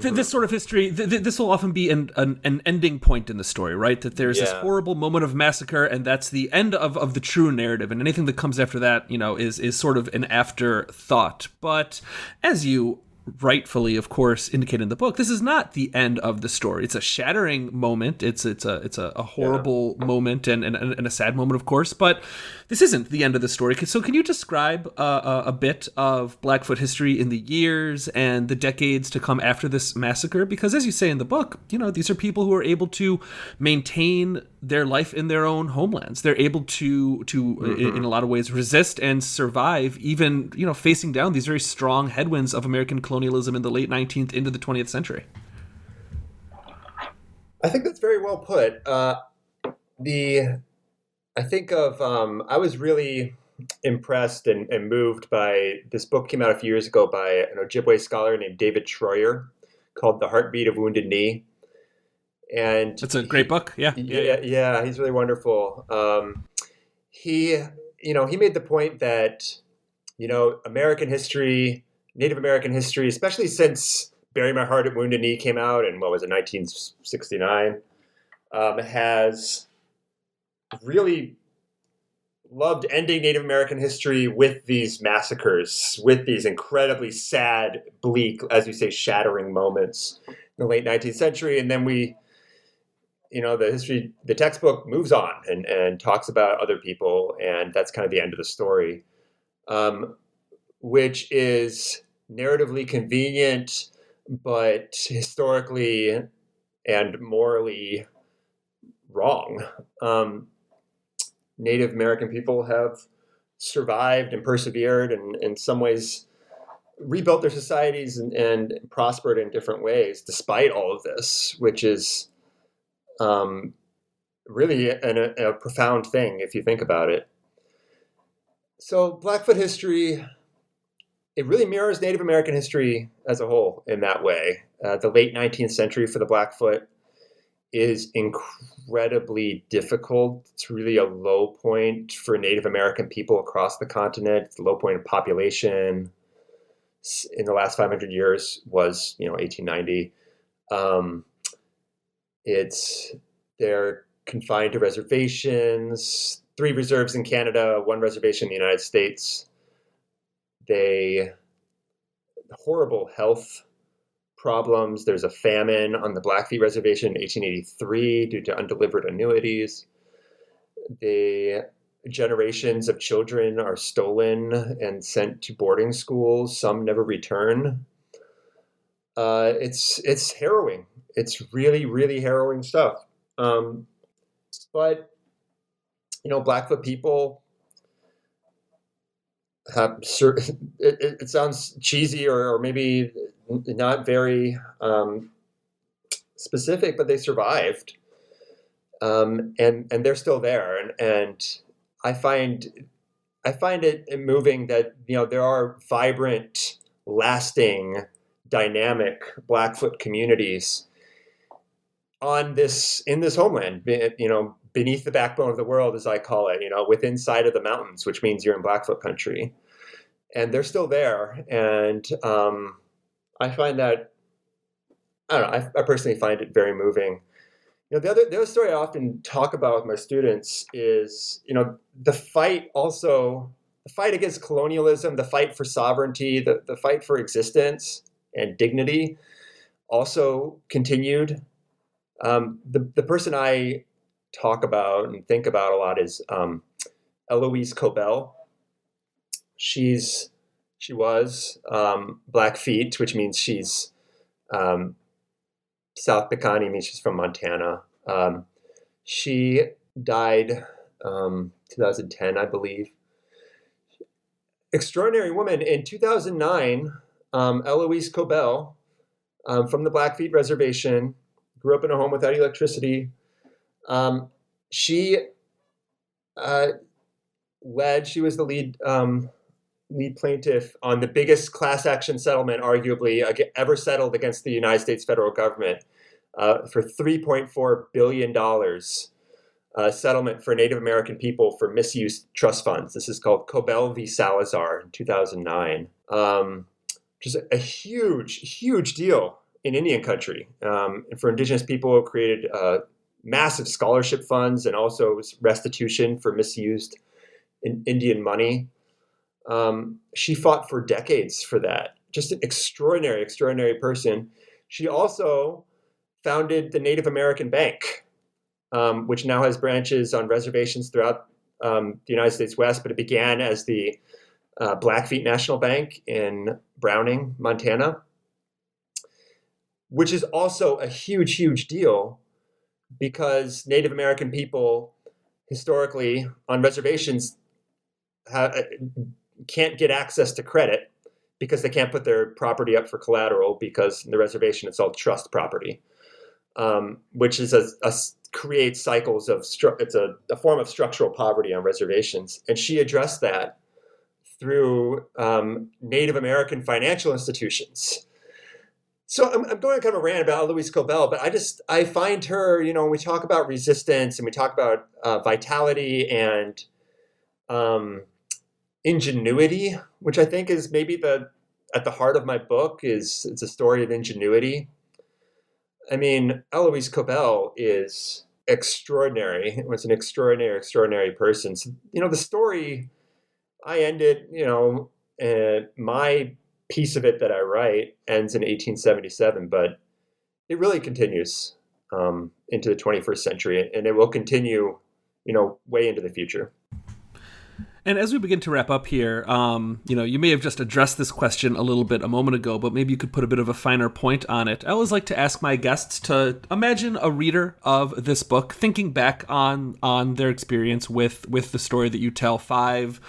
th- this sort of history. Th- th- this will often be an, an, an ending point in the story, right? That there's this horrible moment of massacre, and that's the end of, of the true narrative, and anything that comes after that, you know, is is sort of an afterthought. But as you rightfully of course indicate in the book this is not the end of the story. It's a shattering moment. It's it's a it's a, a horrible moment and, and and a sad moment of course but this isn't the end of the story. So can you describe uh, a, a bit of blackfoot history in the years and the decades to come after this massacre? Because as you say in the book you know these are people who are able to maintain their life in their own homelands. They're able to to in, in a lot of ways resist and survive even you know facing down these very strong headwinds of american colonialism in the late 19th into the 20th century. I think that's very well put. Uh, the I think of um, I was really impressed and, and moved by this book came out a few years ago by an Ojibwe scholar named David Treuer called "The Heartbeat of Wounded Knee," and it's a great book. Yeah. Yeah, yeah, he's really wonderful. Um, he, you know, he made the point that, you know, American history, Native American history, especially since "Bury My Heart at Wounded Knee" came out in what was it, 1969, um, has really loved ending Native American history with these massacres, with these incredibly sad, bleak, as you say, shattering moments in the late 19th century, and then we you know the history the textbook moves on and, and talks about other people and that's kind of the end of the story um, which is narratively convenient but historically and morally wrong. Um, native american people have survived and persevered and in some ways rebuilt their societies and, and prospered in different ways despite all of this which is um, really an, a, a profound thing if you think about it. So Blackfoot history, it really mirrors Native American history as a whole in that way. Uh, the late 19th century for the Blackfoot is incredibly difficult. It's really a low point for Native American people across the continent. It's a low point of population in the last 500 years was, you know, 1890. Um, it's they're confined to reservations, three reserves in Canada, one reservation in the United States. They horrible health problems. There's a famine on the Blackfeet Reservation in 1883 due to undelivered annuities. The generations of children are stolen and sent to boarding schools. Some never return. Uh, it's it's harrowing. It's really really harrowing stuff. Um, but you know, Blackfoot people have cer- it, it, it sounds cheesy or, or maybe not very um, specific, but they survived, um, and and they're still there. And and I find I find it moving that you know there are vibrant, lasting, dynamic Blackfoot communities on this in this homeland. You know, beneath the backbone of the world, as I call it. You know, within sight of the mountains, which means you're in Blackfoot country, and they're still there. And um, I find that I don't know. I, I personally find it very moving. You know, the other the other story I often talk about with my students is you know the fight also the fight against colonialism, the fight for sovereignty, the, the fight for existence and dignity also continued. Um, the the person I talk about and think about a lot is um, Eloise Cobell. She's she was um, Blackfeet, which means she's um, South Piikani, means she's from Montana. Um, she died um, 2010, I believe. Extraordinary woman. In 2009, um, Eloise Cobell from the Blackfeet Reservation grew up in a home without electricity. Um, she uh, led, she was the lead um, lead plaintiff on the biggest class action settlement, arguably, ever settled against the United States federal government uh, for $3.4 billion. Uh, settlement for Native American people for misused trust funds. This is called Cobell v. Salazar in 2009. Um, which is a huge, huge deal in Indian country. Um, and for indigenous people, it created uh, massive scholarship funds and also restitution for misused in Indian money. Um, she fought for decades for that. Just an extraordinary, extraordinary person. She also founded the Native American Bank, um, which now has branches on reservations throughout um, the United States West, but it began as the uh, Blackfeet National Bank in Browning, Montana, which is also a huge, huge deal because Native American people historically on reservations have, uh, can't get access to credit because they can't put their property up for collateral because in the reservation it's all trust property, um, which is a, a creates cycles of stru- it's a, a, form of structural poverty on reservations, and she addressed that through um, Native American financial institutions. So I'm, I'm, going to kind of rant about Louise Cobell, but I just I find her, you know, when we talk about resistance and we talk about uh, vitality and um, ingenuity, which I think is maybe the at the heart of my book is it's a story of ingenuity. I mean, Elouise Cobell is extraordinary. It was an extraordinary, extraordinary person. So, you know, the story I ended, you know, uh, my piece of it that I write ends in 1877, but it really continues um, into the 21st century, and it will continue, you know, way into the future. And as we begin to wrap up here, um, you know, you may have just addressed this question a little bit a moment ago, but maybe you could put a bit of a finer point on it. I always like to ask my guests to imagine a reader of this book thinking back on on their experience with with the story that you tell five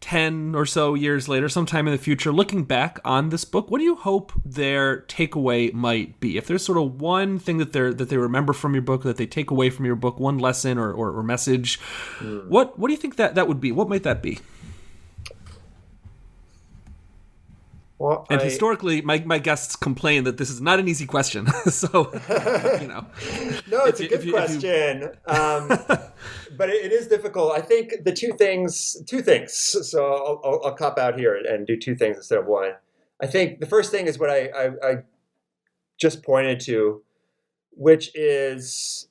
10 or so years later, sometime in the future, looking back on this book, what do you hope their takeaway might be? If there's sort of one thing that they that they remember from your book, that they take away from your book, one lesson or, or, or message, mm. what what do you think that, that would be? What might that be? Well, and I, historically, my, my guests complain that this is not an easy question. so, you know. no, it's a good you, question. You... um, but it, it is difficult. I think the two things, two things. So I'll, I'll, I'll, cop out here and do two things instead of one. I think the first thing is what I, I, I just pointed to, which is,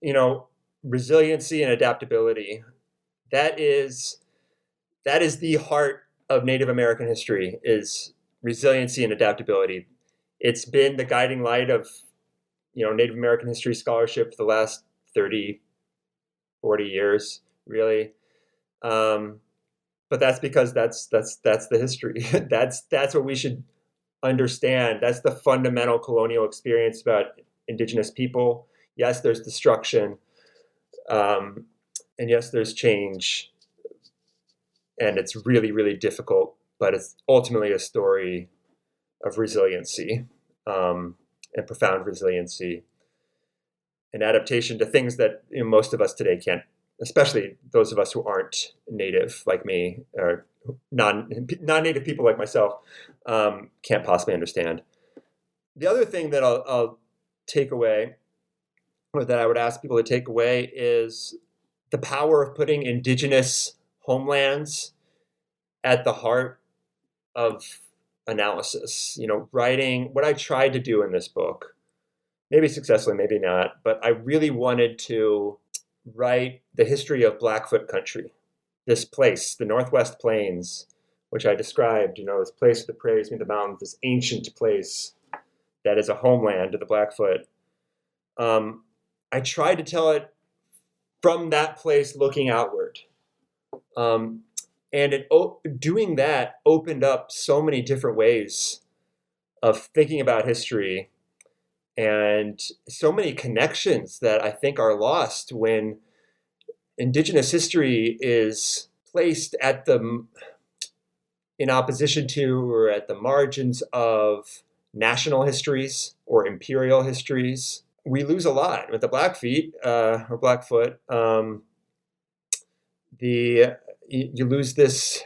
you know, resiliency and adaptability. That is, that is the heart of Native American history is resiliency and adaptability. It's been the guiding light of you know Native American history scholarship for the last 30, 40 years, really. Um, but that's because that's that's that's the history. that's that's what we should understand. That's the fundamental colonial experience about indigenous people. Yes, there's destruction, um, and yes, there's change, and it's really really difficult but it's ultimately a story of resiliency um, and profound resiliency and adaptation to things that you know, most of us today can't, especially those of us who aren't native like me or non non-native people like myself, um, can't possibly understand. The other thing that I'll, I'll take away, or that I would ask people to take away, is the power of putting indigenous homelands at the heart of analysis. You know, writing what I tried to do in this book, maybe successfully, maybe not, but I really wanted to write the history of Blackfoot country, this place, the Northwest Plains, which I described, you know, this place with the prairies meet the mountains, this ancient place that is a homeland to the Blackfoot. Um, I tried to tell it from that place looking outward. Um, and it doing that opened up so many different ways of thinking about history and so many connections that I think are lost when indigenous history is placed at the in opposition to or at the margins of national histories or imperial histories. We lose a lot with the Blackfeet uh, or Blackfoot. Um, the you, you lose this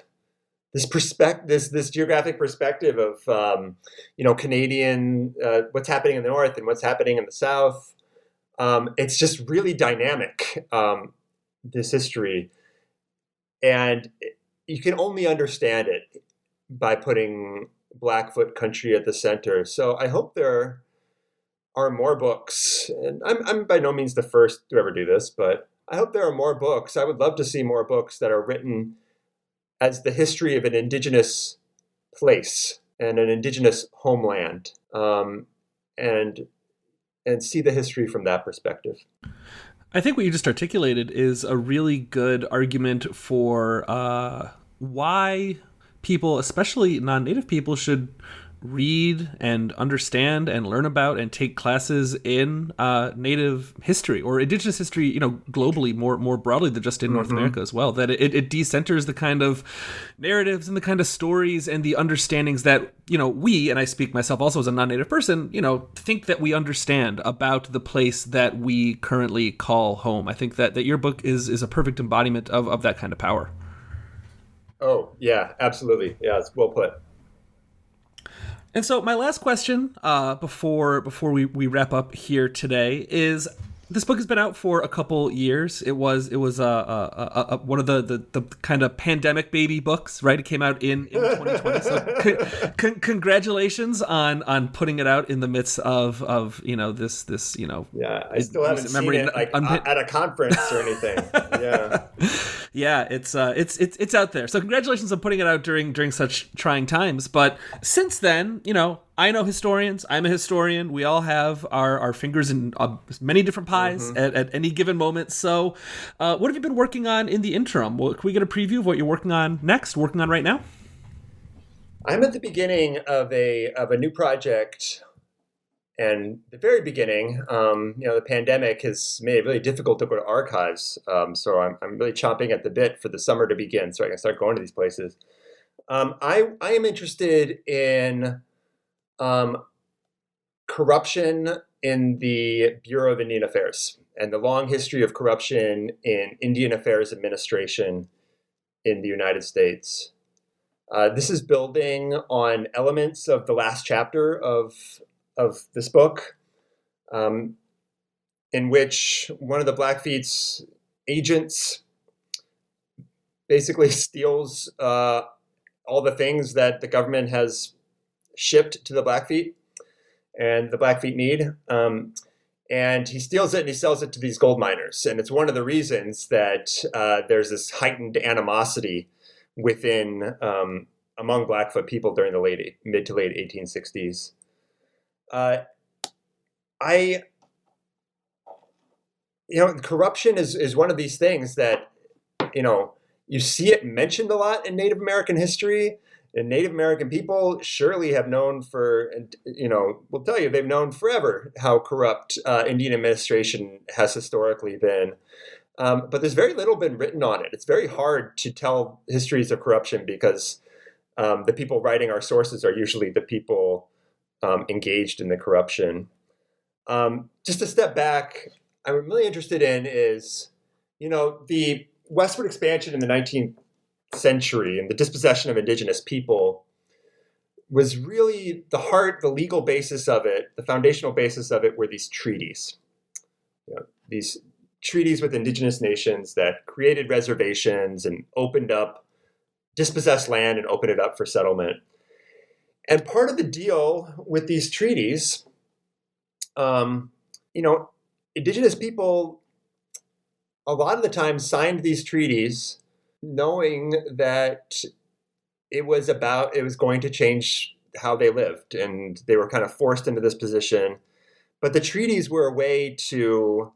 this perspective, this this geographic perspective of um, you know Canadian, uh, what's happening in the north and what's happening in the south. Um, it's just really dynamic. Um, this history, and you can only understand it by putting Blackfoot country at the center. So I hope there are more books. And I'm, I'm by no means the first to ever do this, but I hope there are more books. I would love to see more books that are written as the history of an indigenous place and an indigenous homeland, um, and and see the history from that perspective. I think what you just articulated is a really good argument for uh, why people, especially non-native people, should read and understand and learn about and take classes in uh, native history or indigenous history you know globally more more broadly than just in mm-hmm. north america as well that it, it decenters the kind of narratives and the kind of stories and the understandings that you know we and i speak myself also as a non-native person you know think that we understand about the place that we currently call home. I think that that your book is is a perfect embodiment of of that kind of power. Oh yeah absolutely. Yeah it's well put and so my last question uh, before before we, we wrap up here today is this book has been out for a couple years. It was it was uh, uh, uh, one of the, the, the kind of pandemic baby books, right? It came out in, in 2020. So con- con- congratulations on on putting it out in the midst of of you know this this you know yeah I still haven't seen it like un- at a conference or anything. yeah, yeah, it's uh it's it's it's out there. So congratulations on putting it out during during such trying times. But since then, you know, I know historians. I'm a historian. We all have our, our fingers in uh, many different pies mm-hmm. at, at any given moment. So, uh, what have you been working on in the interim? Well, can we get a preview of what you're working on next? Working on right now? I'm at the beginning of a of a new project, and the very beginning. Um, you know, the pandemic has made it really difficult to go to archives. Um, so I'm I'm really chomping at the bit for the summer to begin, so I can start going to these places. Um, I I am interested in um, corruption in the Bureau of Indian Affairs and the long history of corruption in Indian Affairs administration in the United States. Uh, this is building on elements of the last chapter of, of this book, um, in which one of the Blackfeet's agents basically steals uh, all the things that the government has shipped to the Blackfeet, and the Blackfeet need. Um, and he steals it and he sells it to these gold miners. And it's one of the reasons that uh, there's this heightened animosity within um, among Blackfoot people during the late mid to late 1860s. Uh, I, you know, corruption is is one of these things that, you know, you see it mentioned a lot in Native American history, and Native American people surely have known for, you know, we'll tell you they've known forever how corrupt uh, Indian administration has historically been. Um, but there's very little been written on it. It's very hard to tell histories of corruption because um, the people writing our sources are usually the people um, engaged in the corruption. Um, just a step back, I'm really interested in is, you know, the westward expansion in the 19th century and the dispossession of indigenous people was really the heart, the legal basis of it, the foundational basis of it were these treaties. You know, these treaties with indigenous nations that created reservations and opened up dispossessed land and opened it up for settlement. And part of the deal with these treaties, um, you know, indigenous people a lot of the time signed these treaties knowing that it was about it was going to change how they lived and they were kind of forced into this position. But the treaties were a way to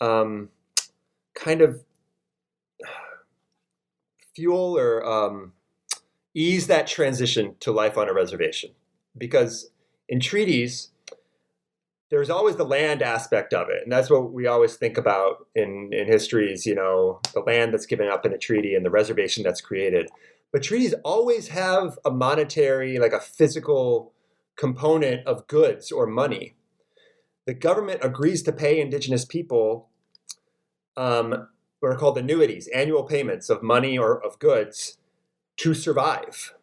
um, kind of fuel or um, ease that transition to life on a reservation. Because in treaties there's always the land aspect of it and that's what we always think about in in histories you know the land that's given up in a treaty and the reservation that's created. But treaties always have a monetary like a physical component of goods or money. The government agrees to pay indigenous people um, what are called annuities annual payments of money or of goods to survive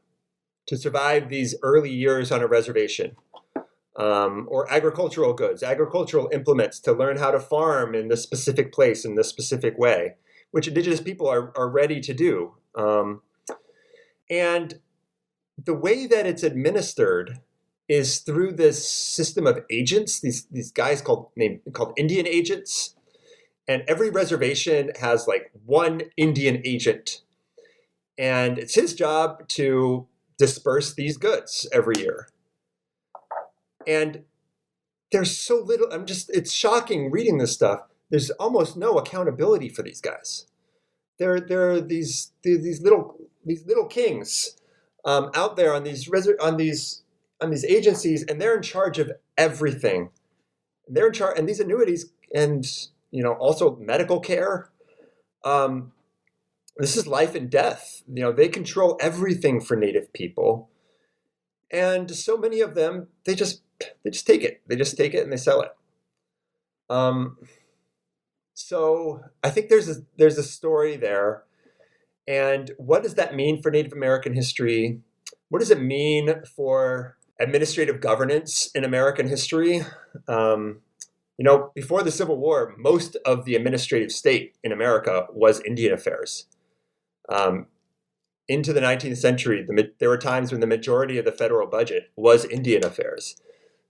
to survive these early years on a reservation um, or agricultural goods, agricultural implements to learn how to farm in this specific place in this specific way, which indigenous people are, are ready to do. Um, and the way that it's administered is through this system of agents. These these guys called named called Indian agents, and every reservation has like one Indian agent, and it's his job to disperse these goods every year. And there's so little. I'm just. It's shocking reading this stuff. There's almost no accountability for these guys. They're they're these these little these little kings um, out there on these on these on these agencies, and they're in charge of everything. They're in charge, and these annuities, and you know, also medical care. Um, this is life and death. You know, they control everything for Native people, and so many of them, they just they just take it. They just take it and they sell it. Um, so I think there's a, there's a story there, and what does that mean for Native American history? What does it mean for administrative governance in American history? Um, you know, before the Civil War, most of the administrative state in America was Indian affairs. Um, into the 19th century, the, there were times when the majority of the federal budget was Indian affairs.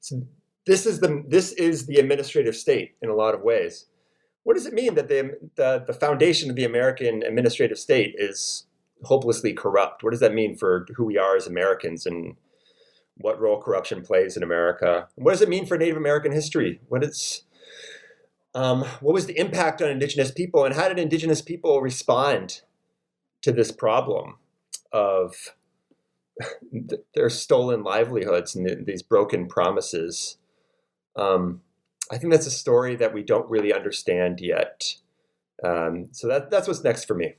So this is the this is the administrative state in a lot of ways. What does it mean that the, the, the foundation of the American administrative state is hopelessly corrupt? What does that mean for who we are as Americans and what role corruption plays in America? What does it mean for Native American history? What is um, what was the impact on Indigenous people, and how did Indigenous people respond to this problem of their stolen livelihoods and these broken promises? Um, I think that's a story that we don't really understand yet. Um, so that that's what's next for me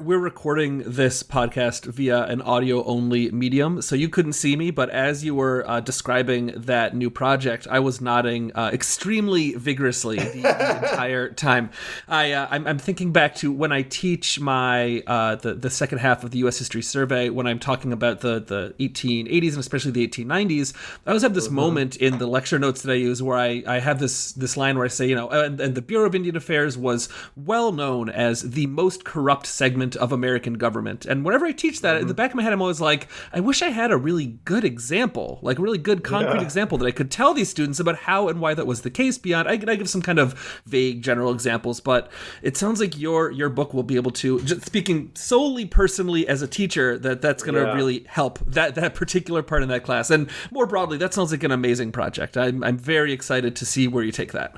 we're recording this podcast via an audio only medium, so you couldn't see me. But as you were uh, describing that new project, I was nodding uh, extremely vigorously the, the entire time. I uh, I'm, I'm, thinking back to when I teach my uh, the the second half of the U.S. History Survey when I'm talking about the the 1880s and especially the 1890s. I always have this mm-hmm. moment in the lecture notes that I use where I I have this this line where I say you know and, and the Bureau of Indian Affairs was well known as the most corrupt segment of American government. And whenever I teach that, mm-hmm. in the back of my head, I'm always like, I wish I had a really good example, like a really good concrete yeah. example that I could tell these students about how and why that was the case. Beyond, I, I give some kind of vague general examples, but it sounds like your your book will be able to, just speaking solely personally as a teacher, that that's going to yeah. really help that that particular part in that class. And more broadly, that sounds like an amazing project. I'm I'm very excited to see where you take that.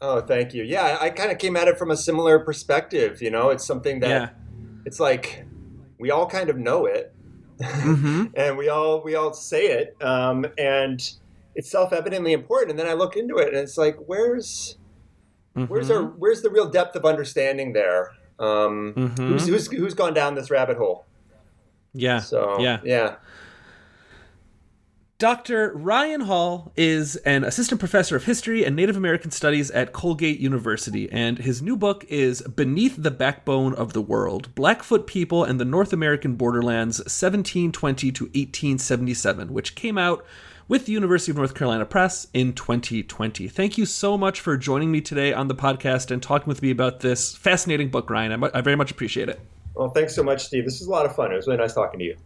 Oh, thank you. Yeah, I kind of came at it from a similar perspective. You know, it's something that yeah it's like we all kind of know it, mm-hmm. and we all we all say it, um, and it's self evidently important. And then I look into it, and it's like, where's mm-hmm. where's our where's the real depth of understanding there? Um, mm-hmm. who's, who's who's gone down this rabbit hole? Yeah. So yeah, yeah. Dr. Ryan Hall is an assistant professor of history and Native American studies at Colgate University, and his new book is Beneath the Backbone of the World Blackfoot People and the North American Borderlands 1720 to 1877, which came out with the University of North Carolina Press in 2020. Thank you so much for joining me today on the podcast and talking with me about this fascinating book, Ryan. I, very much appreciate it. Well, thanks so much, Steve. This was a lot of fun. It was really nice talking to you.